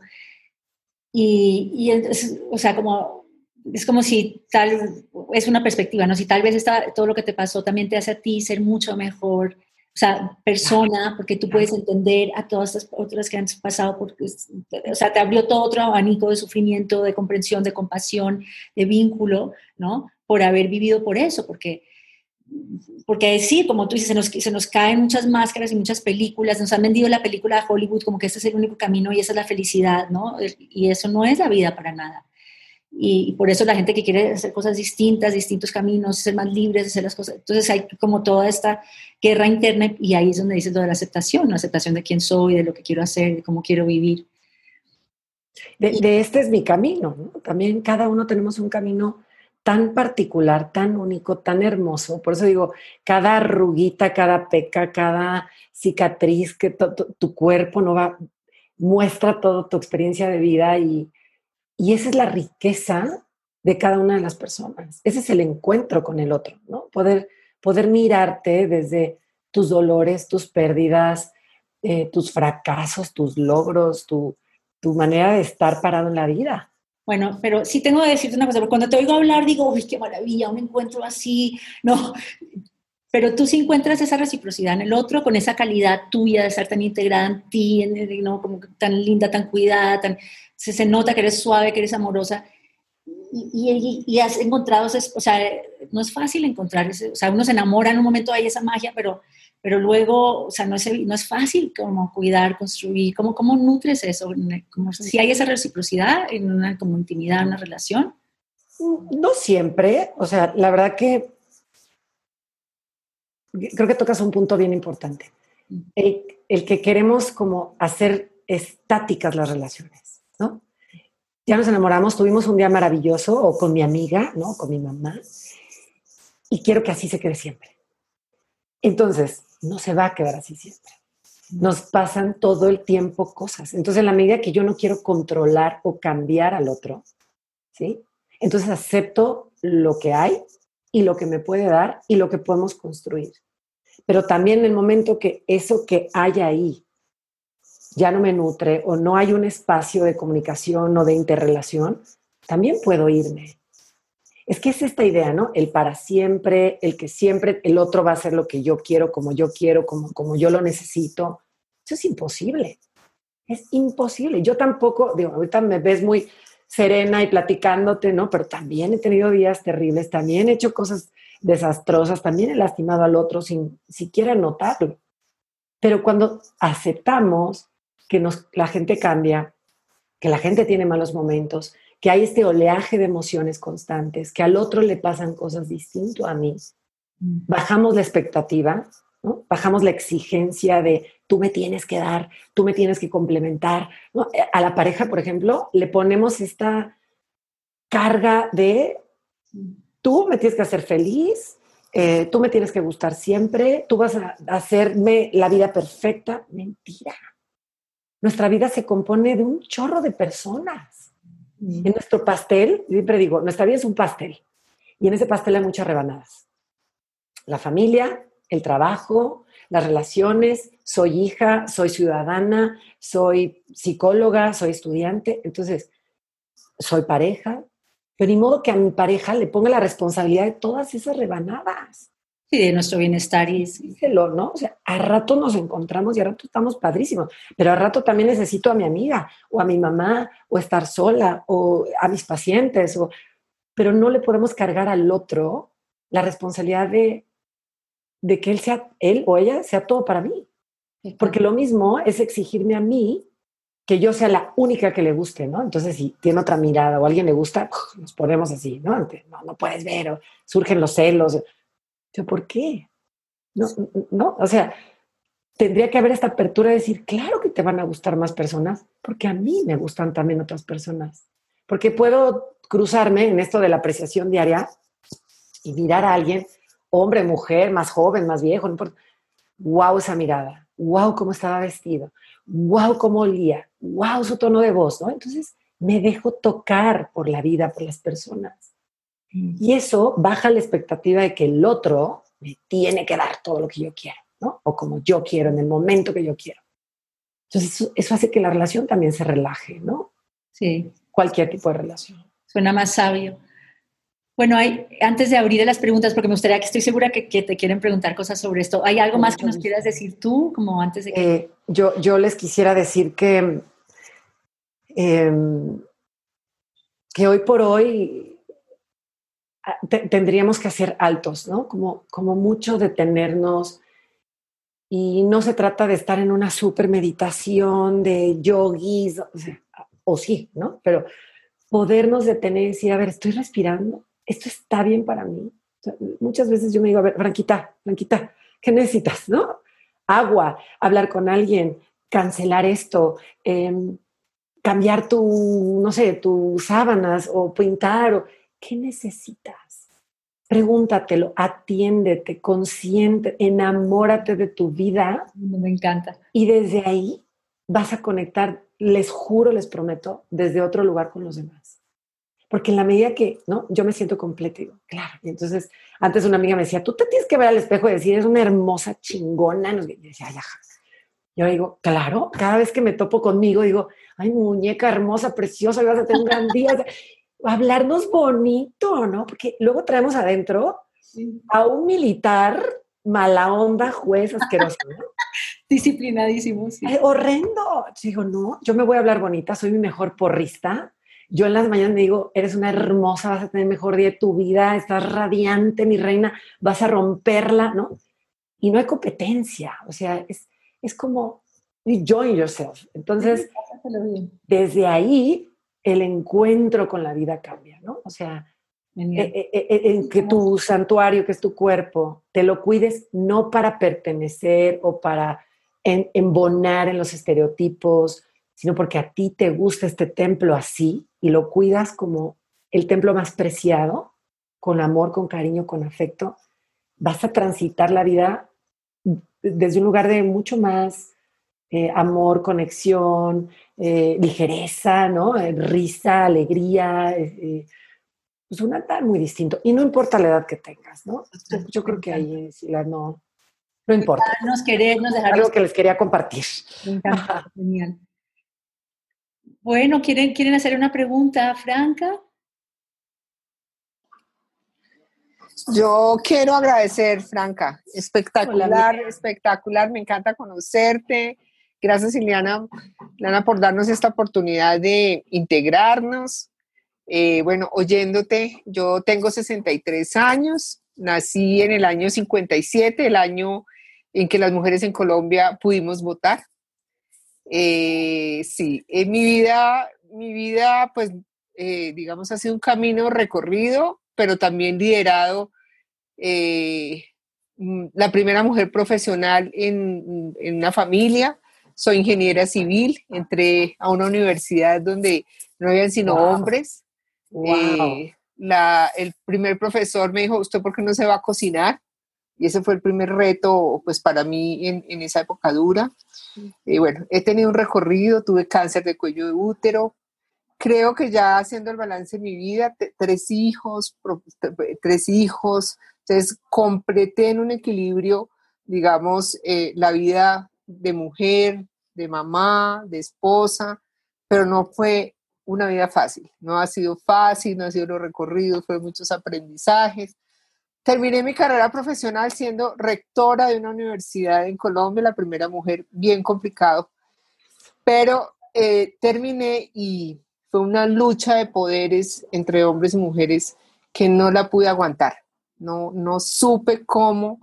y, y es, o sea, como, es como si tal, es una perspectiva, ¿no? Si tal vez está, todo lo que te pasó también te hace a ti ser mucho mejor, o sea, persona, porque tú puedes entender a todas las otras que han pasado, porque, o sea, te abrió todo otro abanico de sufrimiento, de comprensión, de compasión, de vínculo, ¿no? Por haber vivido por eso, porque porque decir, como tú dices, se nos, se nos caen muchas máscaras y muchas películas, nos han vendido la película de Hollywood como que este es el único camino y esa es la felicidad, ¿no? Y eso no es la vida para nada. Y, por eso la gente que quiere hacer cosas distintas, distintos caminos, ser más libres, hacer las cosas. Entonces hay como toda esta guerra interna y ahí es donde dices lo de la aceptación, la aceptación de quién soy, de lo que quiero hacer, de cómo quiero vivir. De, de este es mi camino, ¿no? También cada uno tenemos un camino tan particular, tan único, tan hermoso. Por eso digo, cada arruguita, cada peca, cada cicatriz que tu cuerpo no va, muestra toda tu experiencia de vida y, y esa es la riqueza de cada una de las personas. Ese es el encuentro con el otro, ¿no? Poder, poder mirarte desde tus dolores, tus pérdidas, eh, tus fracasos, tus logros, tu, tu manera de estar parado en la vida. Bueno, pero sí tengo que decirte una cosa, porque cuando te oigo hablar digo, uy, qué maravilla, un encuentro así, no, pero tú sí encuentras esa reciprocidad en el otro, con esa calidad tuya de estar tan integrada en ti, ¿no? como tan linda, tan cuidada, tan, se, se nota que eres suave, que eres amorosa, y, y, has encontrado, o sea, no es fácil encontrar, ese, o sea, uno se enamora en un momento, hay esa magia, pero pero luego, o sea, no es, no es fácil como cuidar, construir, ¿cómo, cómo nutres eso? Como, si hay esa reciprocidad en una como intimidad, una relación. No siempre, o sea, la verdad que creo que tocas un punto bien importante. El, el que queremos como hacer estáticas las relaciones, ¿no? Ya nos enamoramos, tuvimos un día maravilloso, o con mi amiga, ¿no? Con mi mamá, y quiero que así se quede siempre. Entonces, no se va a quedar así siempre. Nos pasan todo el tiempo cosas. Entonces, en la medida que yo no quiero controlar o cambiar al otro, ¿sí? Entonces acepto lo que hay y lo que me puede dar y lo que podemos construir. Pero también en el momento que eso que hay ahí ya no me nutre o no hay un espacio de comunicación o de interrelación, también puedo irme es que es esta idea, ¿no? El para siempre, el que siempre el otro va a hacer lo que yo quiero, como yo quiero, como, como yo lo necesito. Eso es imposible. Es imposible. Yo tampoco, digo, ahorita me ves muy serena y platicándote, ¿no? Pero también he tenido días terribles, también he hecho cosas desastrosas, también he lastimado al otro sin siquiera notarlo. Pero cuando aceptamos que nos, la gente cambia, que la gente tiene malos momentos, que hay este oleaje de emociones constantes, que al otro le pasan cosas distintas a mí, mm. bajamos la expectativa, ¿no? bajamos la exigencia de tú me tienes que dar, tú me tienes que complementar. Eh, a la pareja, por ejemplo, le ponemos esta carga de tú me tienes que hacer feliz, eh, tú me tienes que gustar siempre, tú vas a hacerme la vida perfecta. Mentira. Nuestra vida se compone de un chorro de personas. En nuestro pastel, siempre digo, nuestra vida es un pastel. Y en ese pastel hay muchas rebanadas. La familia, el trabajo, las relaciones, soy hija, soy ciudadana, soy psicóloga, soy estudiante, entonces soy pareja, pero ni modo que a mi pareja le ponga la responsabilidad de todas esas rebanadas. Y de nuestro bienestar. Y Díselo, ¿no? O sea, a rato nos encontramos y a rato estamos padrísimos, pero a rato también necesito a mi amiga o a mi mamá o estar sola o a mis pacientes, o, pero no le podemos cargar al otro la responsabilidad de de que él sea, él o ella sea todo para mí. Porque lo mismo es exigirme a mí que yo sea la única que le guste, ¿no? Entonces, si tiene otra mirada o a alguien le gusta, nos ponemos así, ¿no? No, no puedes ver, o surgen los celos. ¿Por qué? No, no, o sea, tendría que haber esta apertura de decir, claro que te van a gustar más personas, porque a mí me gustan también otras personas. Porque puedo cruzarme en esto de la apreciación diaria y mirar a alguien hombre, mujer, más joven, más viejo, no importa. Wow esa mirada, wow cómo estaba vestido, wow cómo olía, wow su tono de voz, ¿no? Entonces me dejo tocar por la vida, por las personas. Y eso baja la expectativa de que el otro me tiene que dar todo lo que yo quiero, ¿no? O como yo quiero, en el momento que yo quiero. Entonces eso, eso hace que la relación también se relaje, ¿no? Sí. Cualquier tipo de relación. Suena más sabio. Bueno, hay, antes de abrir las preguntas, porque me gustaría que estoy segura que, te quieren preguntar cosas sobre esto, ¿hay algo más que nos quieras decir tú, como antes de que... Eh, yo, yo les quisiera decir que, em, que hoy por hoy tendríamos que hacer altos, ¿no? Como, como mucho detenernos. Y no se trata de estar en una super meditación de yogis, o, o sí, ¿no? Pero podernos detener y decir, a ver, estoy respirando esto está bien para mí. muchas veces yo me digo, a ver, Franquita, Franquita, ¿qué necesitas? ¿No? Agua, hablar con alguien, cancelar esto, em, cambiar tu, no sé, tus sábanas o pintar. O, ¿Qué necesitas? Pregúntatelo, atiéndete, consciente, enamórate de tu vida. Me encanta. Y desde ahí vas a conectar, les juro, les prometo, desde otro lugar con los demás. Porque en la medida que, ¿no? Yo me siento completo, digo, claro. Y entonces, antes una amiga me decía, tú te tienes que ver al espejo y decir, es una hermosa chingona. Y decía, ay, Yo digo, claro, cada vez que me topo conmigo, digo, ay, muñeca hermosa, preciosa, vas a tener un gran día. Hablarnos bonito, ¿no? Porque luego traemos adentro a un militar mala onda, juez asqueroso, ¿no? Disciplinadísimo, sí. horrendo. Digo, no, yo me voy a hablar bonita, soy mi mejor porrista yo en las mañanas me digo, eres una hermosa, vas a tener el mejor día de tu vida, estás radiante, mi reina, vas a romperla, ¿no? Y no hay competencia, o sea, es, es como, you join yourself. Entonces, desde ahí, el encuentro con la vida cambia, ¿no? O sea, e, e, e, en que tu santuario, que es tu cuerpo, te lo cuides no para pertenecer o para embonar en los estereotipos, sino porque a ti te gusta este templo así y lo cuidas como el templo más preciado, con amor, con cariño, con afecto, vas a transitar la vida desde un lugar de mucho más eh, amor, conexión, eh, ligereza, ¿no? Eh, risa, alegría, pues un altar muy distinto. Y no importa la edad que tengas, ¿no? Yo, creo que ahí sí, la no, no importa. Nos queremos dejar Algo que les quería compartir. Genial. Bueno, ¿quieren, ¿quieren hacer una pregunta, Franca? Yo quiero agradecer, Franca. Espectacular, espectacular. Me encanta conocerte. Gracias, Ileana, Lana, por darnos esta oportunidad de integrarnos. Eh, bueno, oyéndote, yo tengo 63 años, nací en el año 57, el año en que las mujeres en Colombia pudimos votar. Eh, sí, en mi vida, mi vida, pues, eh, digamos, ha sido un camino recorrido, pero también liderado. Eh, mm, la primera mujer profesional en, en, una familia. Soy ingeniera civil, entré a una universidad donde no habían sino hombres. la, el primer profesor me dijo, ¿usted por qué no se va a cocinar? Y ese fue el primer reto, pues, para mí en, en esa época dura. Y bueno, he tenido un recorrido, tuve cáncer de cuello de útero. Creo que ya haciendo el balance de mi vida, tres hijos, tres hijos, entonces completé en un equilibrio, digamos, eh, la vida de mujer, de mamá, de esposa, pero no fue una vida fácil, no ha sido fácil, no ha sido los recorridos, fue muchos aprendizajes, Terminé mi carrera profesional siendo rectora de una universidad en Colombia, la primera mujer, bien complicado, pero eh, terminé y fue una lucha de poderes entre hombres y mujeres que no la pude aguantar. No, no supe cómo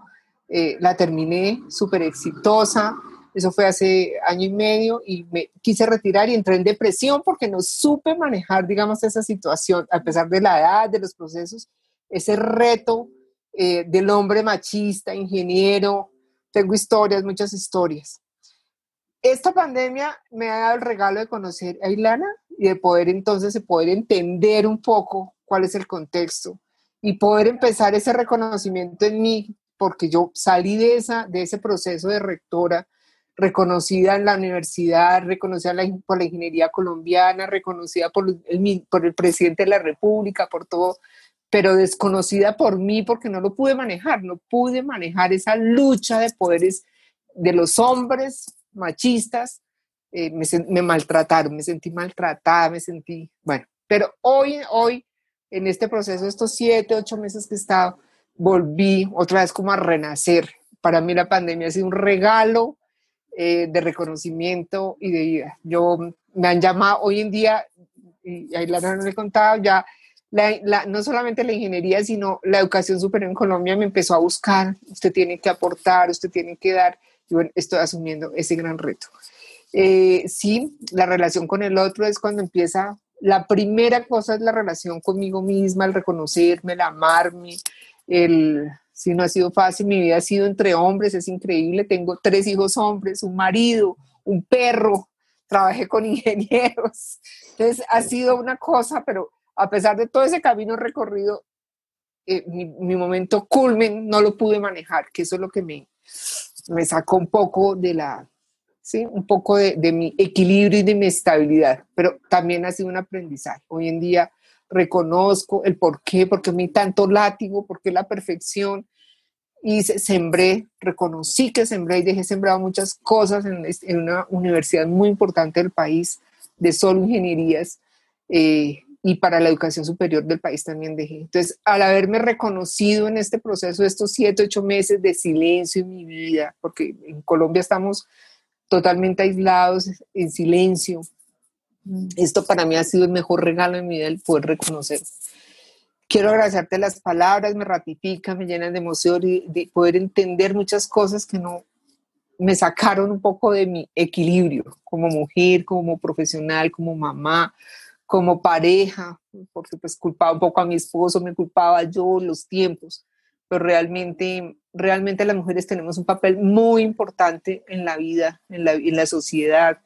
eh, la terminé, súper exitosa. Eso fue hace año y medio y me quise retirar y entré en depresión porque no supe manejar, digamos, esa situación, a pesar de la edad, de los procesos, ese reto eh, del hombre machista, ingeniero. Tengo historias, muchas historias. Esta pandemia me ha dado el regalo de conocer a Ilana y de poder entonces de poder entender un poco cuál es el contexto y poder empezar ese reconocimiento en mí, porque yo salí de, esa, de ese proceso de rectora, reconocida en la universidad, reconocida por la ingeniería colombiana, reconocida por el, presidente de la República, por todo, pero desconocida por mí porque no lo pude manejar, no pude manejar esa lucha de poderes de los hombres machistas, eh, me, maltrataron, me sentí maltratada, me sentí, bueno, pero hoy, hoy, en este proceso, estos siete, ocho meses que he estado, volví otra vez como a renacer. Para mí la pandemia ha sido un regalo eh, de reconocimiento y de vida. Yo me han llamado hoy en día, y ahí la no le he contado, ya no solamente la ingeniería, sino la educación superior en Colombia me empezó a buscar, usted tiene que aportar, usted tiene que dar, y bueno, estoy asumiendo ese gran reto. Eh, sí, la relación con el otro es cuando empieza, la primera cosa es la relación conmigo misma, el reconocerme, el amarme, el, si no ha sido fácil, mi vida ha sido entre hombres, es increíble, tengo tres hijos hombres, un marido, un perro, trabajé con ingenieros, entonces ha sido una cosa, pero a pesar de todo ese camino recorrido, eh, mi, momento culmen no lo pude manejar, que eso es lo que me, me sacó un poco de la, ¿sí? Un poco de, de, mi equilibrio y de mi estabilidad, pero también ha sido un aprendizaje. Hoy en día reconozco el por qué, por qué me tanto látigo, por qué la perfección, y sembré, reconocí que sembré y dejé sembrado muchas cosas en, una universidad muy importante del país, de solo ingenierías, eh, y para la educación superior del país también dejé. Entonces, al haberme reconocido en este proceso estos siete, ocho meses de silencio en mi vida, porque en Colombia estamos totalmente aislados, en silencio. Esto para mí ha sido el mejor regalo de mi vida, el poder reconocer. Quiero agradecerte las palabras, me ratifican, me llenan de emoción y de poder entender muchas cosas que no me sacaron un poco de mi equilibrio como mujer, como profesional, como mamá, como pareja, porque pues culpaba un poco a mi esposo, me culpaba yo, los tiempos, pero realmente, realmente las mujeres tenemos un papel muy importante en la vida, en la, en la sociedad.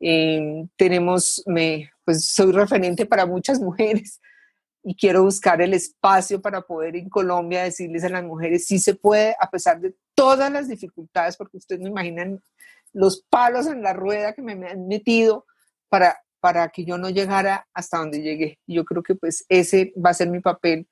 Em, tenemos, me, pues soy referente para muchas mujeres y quiero buscar el espacio para poder en Colombia decirles a las mujeres si se puede, a pesar de todas las dificultades, porque ustedes no imaginan los palos en la rueda que me, me han metido para para que yo no llegara hasta donde llegué. Yo creo que pues ese va a ser mi papel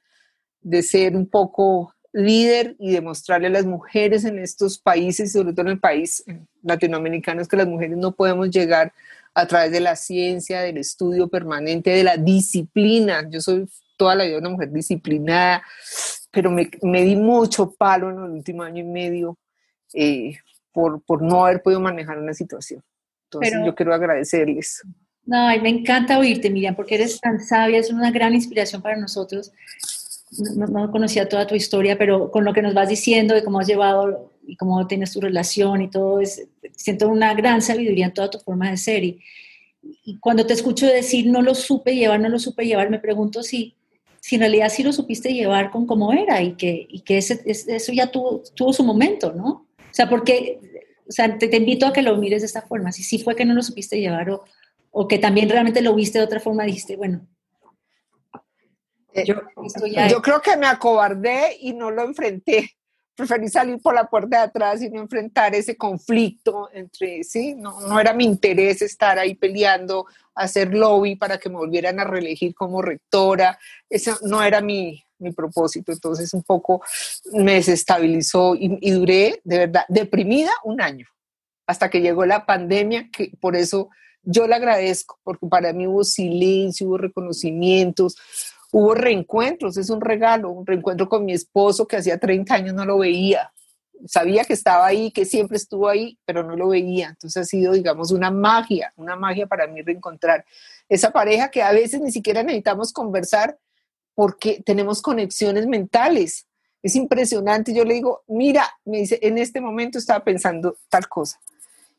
de ser un poco líder y demostrarle a las mujeres en estos países, sobre todo en el país latinoamericano, es que las mujeres no podemos llegar a través de la ciencia, del estudio permanente, de la disciplina. Yo soy toda la vida una mujer disciplinada, pero me, me di mucho palo en el último año y medio eh, por, por no haber podido manejar una situación. Entonces yo quiero agradecerles. No, me encanta oírte, Miriam, porque eres tan sabia, es una gran inspiración para nosotros. No, conocía toda tu historia, pero con lo que nos vas diciendo de cómo has llevado y cómo tienes tu relación y todo, es, siento una gran sabiduría en toda tu forma de ser. Y, y cuando te escucho decir no lo supe llevar, no lo supe llevar, me pregunto si, si en realidad sí lo supiste llevar con cómo era y que, y que ese, eso ya tuvo, tuvo su momento, ¿no? O sea, porque, o sea, te, te, invito a que lo mires de esta forma, si sí fue que no lo supiste llevar o, o que también realmente lo viste de otra forma, dijiste, bueno. Eh, yo, yo creo que me acobardé y no lo enfrenté. Preferí salir por la puerta de atrás y no enfrentar ese conflicto entre, sí, no, no era mi interés estar ahí peleando, hacer lobby para que me volvieran a reelegir como rectora. Eso no era mi, mi propósito. Entonces un poco me desestabilizó y, y, duré de verdad deprimida un año hasta que llegó la pandemia, que por eso yo le agradezco porque para mí hubo silencio, hubo reconocimientos, hubo reencuentros, es un regalo, un reencuentro con mi esposo que hacía 30 años no lo veía. Sabía que estaba ahí, que siempre estuvo ahí, pero no lo veía. Entonces ha sido, digamos, una magia, una magia para mí reencontrar esa pareja que a veces ni siquiera necesitamos conversar porque tenemos conexiones mentales. Es impresionante. Yo le digo, mira, me dice, en este momento estaba pensando tal cosa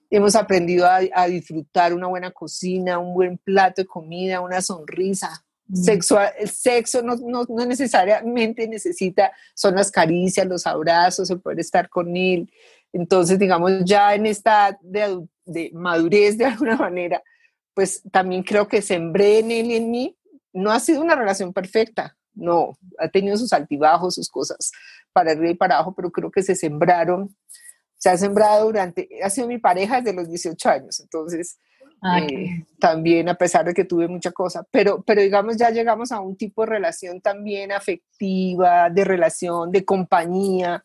hemos aprendido a, disfrutar una buena cocina, un buen plato de comida, una sonrisa. Sexual, el sexo no, no, no, necesariamente necesita, son las caricias, los abrazos, el poder estar con él. Entonces, digamos, ya en esta de, de madurez de alguna manera, pues también creo que sembré en él y en mí. No ha sido una relación perfecta, no, ha tenido sus altibajos, sus cosas para arriba y para abajo, pero creo que se sembraron se ha sembrado durante, ha sido mi pareja desde los 18 años, entonces eh, también a pesar de que tuve mucha cosa, pero, pero digamos ya llegamos a un tipo de relación también afectiva, de relación, de compañía,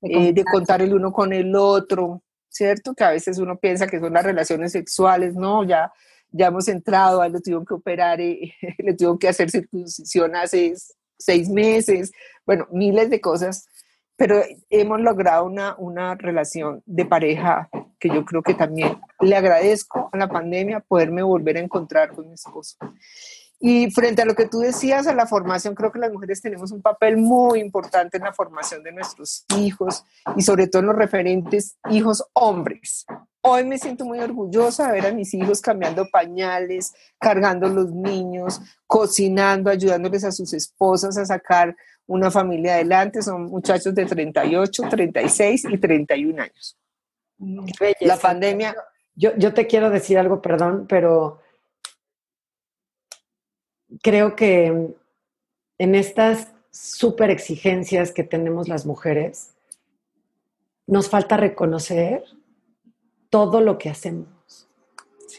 de, eh, contar el uno con el otro, ¿cierto? Que a veces uno piensa que son las relaciones sexuales, no, ya, ya hemos entrado, a lo tuvieron que operar, eh, le tuvieron que hacer circuncisión hace seis meses, bueno, miles de cosas pero hemos logrado una, una relación de pareja que yo creo que también le agradezco a la pandemia poderme volver a encontrar con mi esposo. Y frente a lo que tú decías, a la formación, creo que las mujeres tenemos un papel muy importante en la formación de nuestros hijos y sobre todo en los referentes hijos hombres. Hoy me siento muy orgullosa de ver a mis hijos cambiando pañales, cargando los niños, cocinando, ayudándoles a sus esposas a sacar una familia adelante, son muchachos de 38, 36 y 31 años. La pandemia... Yo, yo te quiero decir algo, perdón, pero creo que en estas super exigencias que tenemos las mujeres, nos falta reconocer todo lo que hacemos,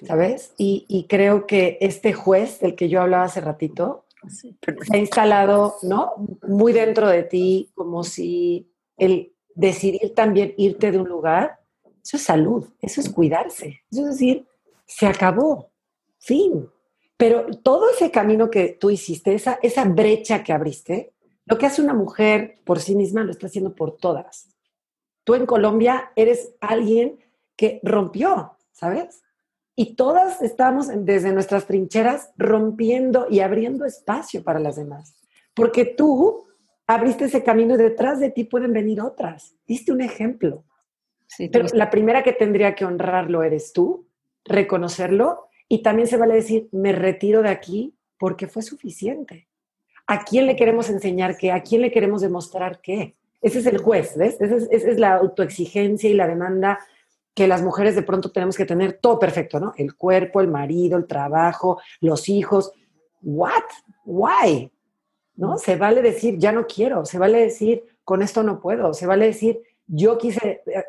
¿sabes? Y, y, creo que este juez del que yo hablaba hace ratito, se ha instalado, ¿no? Muy dentro de ti, como si el decidir también irte de un lugar, eso es salud, eso es cuidarse. Eso es decir, se acabó, fin. Pero todo ese camino que tú hiciste, esa, esa brecha que abriste, lo que hace una mujer por sí misma lo está haciendo por todas. Tú en Colombia eres alguien que rompió, ¿sabes? Y todas estamos desde nuestras trincheras rompiendo y abriendo espacio para las demás. Porque tú abriste ese camino y detrás de ti pueden venir otras. Diste un ejemplo. Pero la primera que tendría que honrarlo eres tú, reconocerlo y también se vale decir, me retiro de aquí porque fue suficiente. ¿A quién le queremos enseñar qué? ¿A quién le queremos demostrar qué? Ese es el juez, ¿ves? Esa es, esa es la autoexigencia y la demanda que las mujeres de pronto tenemos que tener todo perfecto, ¿no? El cuerpo, el marido, el trabajo, los hijos. ¿What? ¿Why? ¿No? Se vale decir, ya no quiero, se vale decir, con esto no puedo, se vale decir, yo quise eh,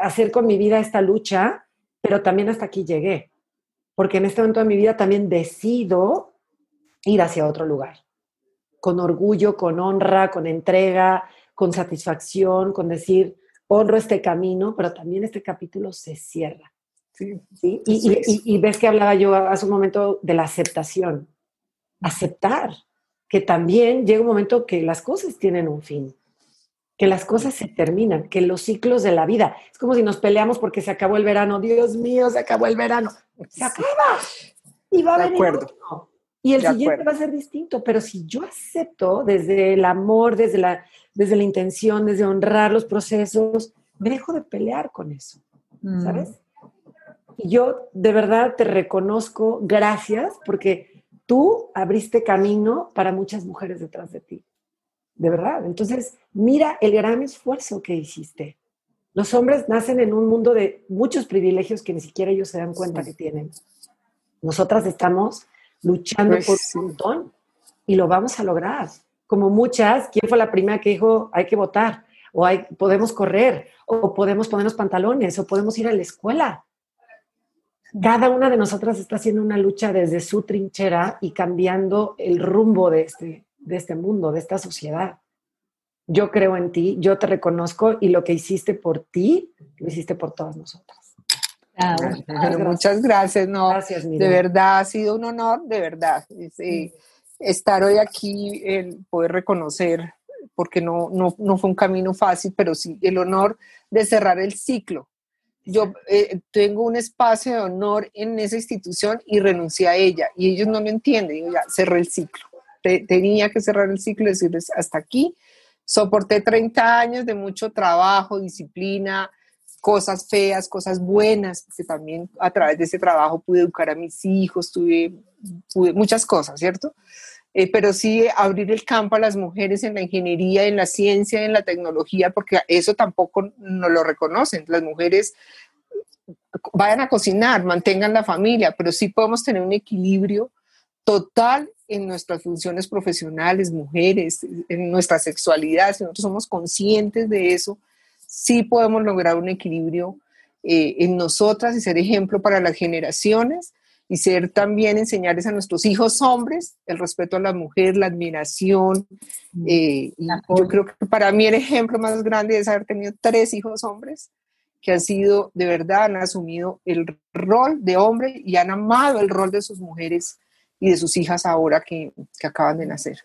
hacer con mi vida esta lucha, pero también hasta aquí llegué. Porque en este momento de mi vida también decido ir hacia otro lugar. Con orgullo, con honra, con entrega, con satisfacción, con decir, honro este camino, pero también este capítulo se cierra. Sí, ¿sí? Y, ves que hablaba yo hace un momento de la aceptación. Aceptar que también llega un momento que las cosas tienen un fin. Que las cosas se terminan, que los ciclos de la vida, es como si nos peleamos porque se acabó el verano, Dios mío, se acabó el verano, se acaba y va a venir otro. Y el siguiente va a ser distinto, pero si yo acepto desde el amor, desde la, desde la intención, desde honrar los procesos, me dejo de pelear con eso, mm. ¿sabes? Y yo de verdad te reconozco, gracias, porque tú abriste camino para muchas mujeres detrás de ti de verdad. Entonces, mira el gran esfuerzo que hiciste. Los hombres nacen en un mundo de muchos privilegios que ni siquiera ellos se dan cuenta que tienen. Nosotras estamos luchando pues por un montón y lo vamos a lograr. Como muchas, ¿quién fue la primera que dijo hay que votar? O hay, podemos correr, o podemos ponernos pantalones, o podemos ir a la escuela. Cada una de nosotras está haciendo una lucha desde su trinchera y cambiando el rumbo de este, de este mundo, de esta sociedad. Yo creo en ti, yo te reconozco y lo que hiciste por ti, lo hiciste por todas nosotras. Ah, muchas gracias, no. de verdad ha sido un honor, de verdad. Eh, estar hoy aquí, el poder reconocer, porque no, no, no, fue un camino fácil, pero sí el honor de cerrar el ciclo. Yo eh, tengo un espacio de honor en esa institución y renuncié a ella y ellos no lo entienden. Digo, ya cerré el ciclo tenía que cerrar el ciclo y decirles hasta aquí. Soporté 30 años de mucho trabajo, disciplina, cosas feas, cosas buenas, porque también a través de ese trabajo pude educar a mis hijos, tuve, muchas cosas, ¿cierto? Eh, pero sí abrir el campo a las mujeres en la ingeniería, en la ciencia, en la tecnología, porque eso tampoco no lo reconocen. Las mujeres vayan a cocinar, mantengan la familia, pero sí podemos tener un equilibrio total en nuestras funciones profesionales, mujeres, en nuestra sexualidad, si nosotros somos conscientes de eso, sí podemos lograr un equilibrio eh, en nosotras y ser ejemplo para las generaciones y ser también enseñarles a nuestros hijos hombres el respeto a la mujer, la admiración. Mm. Eh, yo creo que para mí el ejemplo más grande es haber tenido tres hijos hombres que han sido, de verdad, han asumido el rol de hombre y han amado el rol de sus mujeres y de sus hijas ahora que, que acaban de nacer.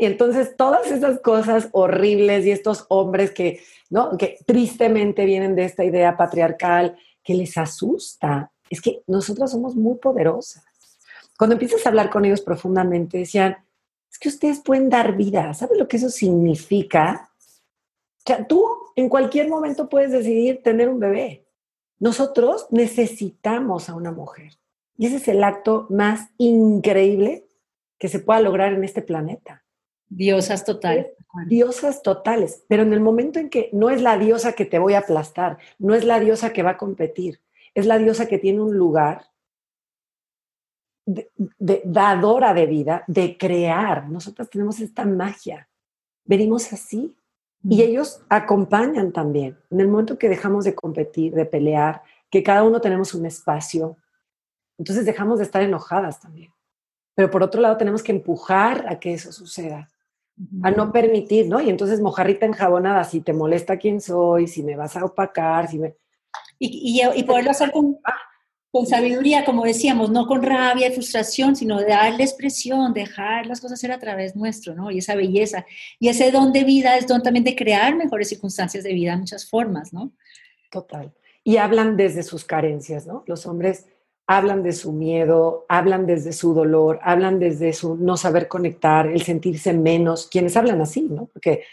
Y entonces todas esas cosas horribles y estos hombres que, ¿no? que tristemente vienen de esta idea patriarcal que les asusta, es que nosotras somos muy poderosas. Cuando empiezas a hablar con ellos profundamente, decían, es que ustedes pueden dar vida, ¿sabes lo que eso significa? Tú en cualquier momento puedes decidir tener un bebé. Nosotros necesitamos a una mujer. Y ese es el acto más increíble que se pueda lograr en este planeta. Diosas totales. Diosas totales, pero en el momento en que no es la diosa que te voy a aplastar, no es la diosa que va a competir, es la diosa que tiene un lugar de, dadora de vida, de crear. Nosotros tenemos esta magia, venimos así. Y ellos acompañan también. En el momento que dejamos de competir, de pelear, que cada uno tenemos un espacio, entonces dejamos de estar enojadas también. Pero por otro lado tenemos que empujar a que eso suceda, a no permitir, ¿no? Y entonces mojarrita enjabonada, si te molesta quién soy, si me vas a opacar, si me... Y, y, poderlo hacer con, con sabiduría, como decíamos, no con rabia y frustración, sino de darle expresión, dejar las cosas ser a través nuestro, ¿no? Y esa belleza. Y ese don de vida es don también de crear mejores circunstancias de vida en muchas formas, ¿no? Total. Y hablan desde sus carencias, ¿no? Los hombres hablan de su miedo, hablan desde su dolor, hablan desde su no saber conectar, el sentirse menos, quienes hablan así, ¿no? Porque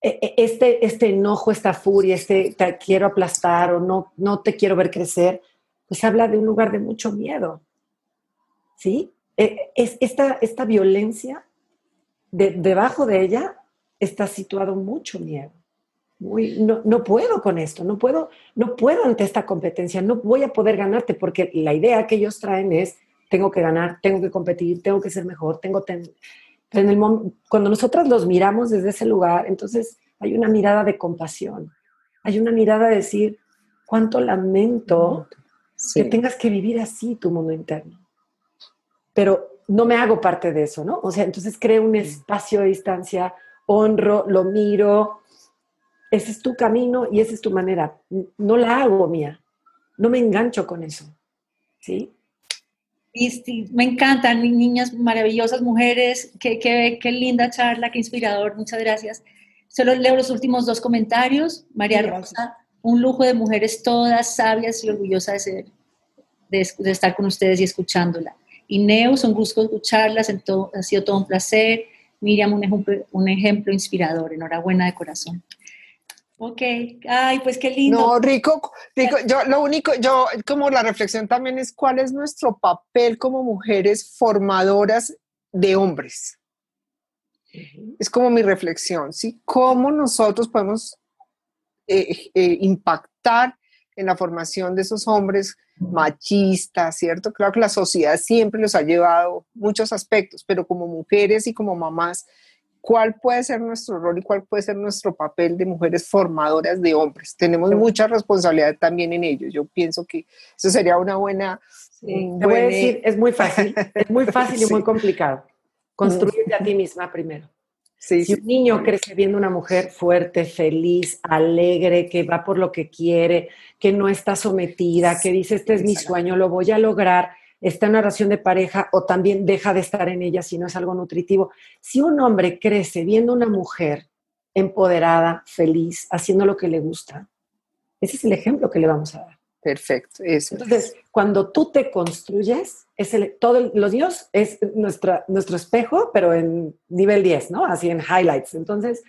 e, e, este, este enojo, esta furia, este te quiero aplastar o no, no te quiero ver crecer, pues habla de un lugar de mucho miedo, ¿sí? E, es esta, esta violencia, debajo de ella está situado mucho miedo no, no, puedo con esto, no puedo, no puedo ante esta competencia, no voy a poder ganarte porque la idea que ellos traen es, tengo que ganar, tengo que competir, tengo que ser mejor, tengo... en el, cuando nosotros los miramos desde ese lugar, entonces hay una mirada de compasión, hay una mirada de decir, cuánto lamento que tengas que vivir así tu mundo interno. Pero no me hago parte de eso, ¿no? O sea, entonces creo un espacio de distancia, honro, lo miro, ese es tu camino y esa es tu manera. No la hago mía. No me engancho con eso. ¿Sí? Y, me encantan, niñas maravillosas, mujeres. Qué, qué, qué linda charla, qué inspirador. Muchas gracias. Solo leo los últimos dos comentarios. María Rosa, un lujo de mujeres todas sabias y orgullosas de, ser- de, de estar con ustedes y escuchándola. Ineus, un gusto escucharlas, en todo- ha sido todo un placer. Miriam, un ejemplo, un ejemplo inspirador. Enhorabuena de corazón. Ok, ay, pues qué lindo. No, rico, rico. Yo lo único, yo como la reflexión también es cuál es nuestro papel como mujeres formadoras de hombres. Es como mi reflexión, ¿sí? Cómo nosotros podemos eh, eh, impactar en la formación de esos hombres machistas, ¿cierto? Claro que la sociedad siempre los ha llevado muchos aspectos, pero como mujeres y como mamás, ¿cuál puede ser nuestro rol y cuál puede ser nuestro papel de mujeres formadoras de hombres? Tenemos mucha responsabilidad también en ello. Yo pienso que eso sería una buena... Sí, te voy a decir, es muy fácil, es muy fácil y Sí. muy complicado. Construyete a ti misma primero. sí, Si un niño crece viendo una mujer fuerte, feliz, alegre, que va por lo que quiere, que no está sometida, que dice, este es mi sueño, lo voy a lograr, está en una relación de pareja o también deja de estar en ella si no es algo nutritivo. Si un hombre crece viendo una mujer empoderada, feliz, haciendo lo que le gusta, ese es el ejemplo que le vamos a dar. perfecto, eso. es. Entonces, cuando tú te construyes, es el, todo el- los Dios es nuestra, nuestro espejo, pero en nivel 10, ¿no? Así en highlights. Entonces,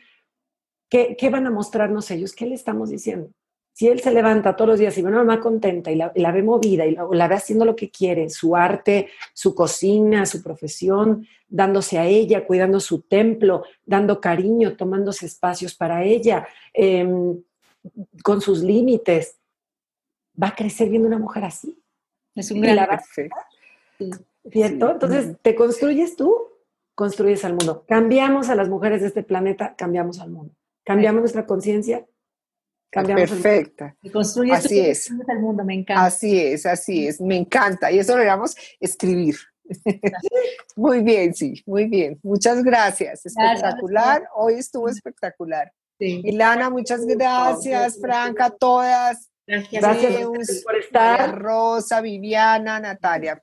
¿qué, qué van a mostrarnos ellos? ¿Qué le estamos diciendo? Si él se levanta todos los días y ve a una mamá contenta y la, y la ve movida y la, la ve haciendo lo que quiere, su arte, su cocina, su profesión, dándose a ella, cuidando su templo, dando cariño, tomándose espacios para ella, em, con sus límites, va a crecer viendo una mujer así. Es un gran... ¿Cierto? Sí. Entonces, te construyes tú, construyes al mundo. Cambiamos a las mujeres de este planeta, cambiamos al mundo. Cambiamos nuestra conciencia, cambiamos el mundo. Perfecta. Y Así es. construyes el mundo, me encanta. Así es, así es, me encanta. Y eso lo llamamos escribir. muy bien, sí, muy bien. Muchas gracias. Espectacular. Hoy estuvo espectacular. Sí. Ilana, muchas gracias. Franca, todas. Gracias. Gracias Zeus, por María estar. Rosa, Viviana, Natalia.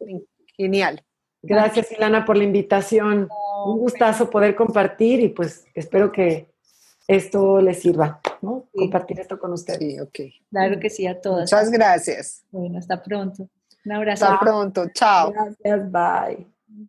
Genial. Gracias, Ilana, por la invitación. Un gustazo poder compartir y pues espero que esto les sirva, ¿no? Sí. Compartir esto con ustedes. Sí, ok. Claro que sí, a todas. Muchas gracias. Bueno, hasta pronto. Un abrazo. Hasta pronto. Chao. Gracias, bye.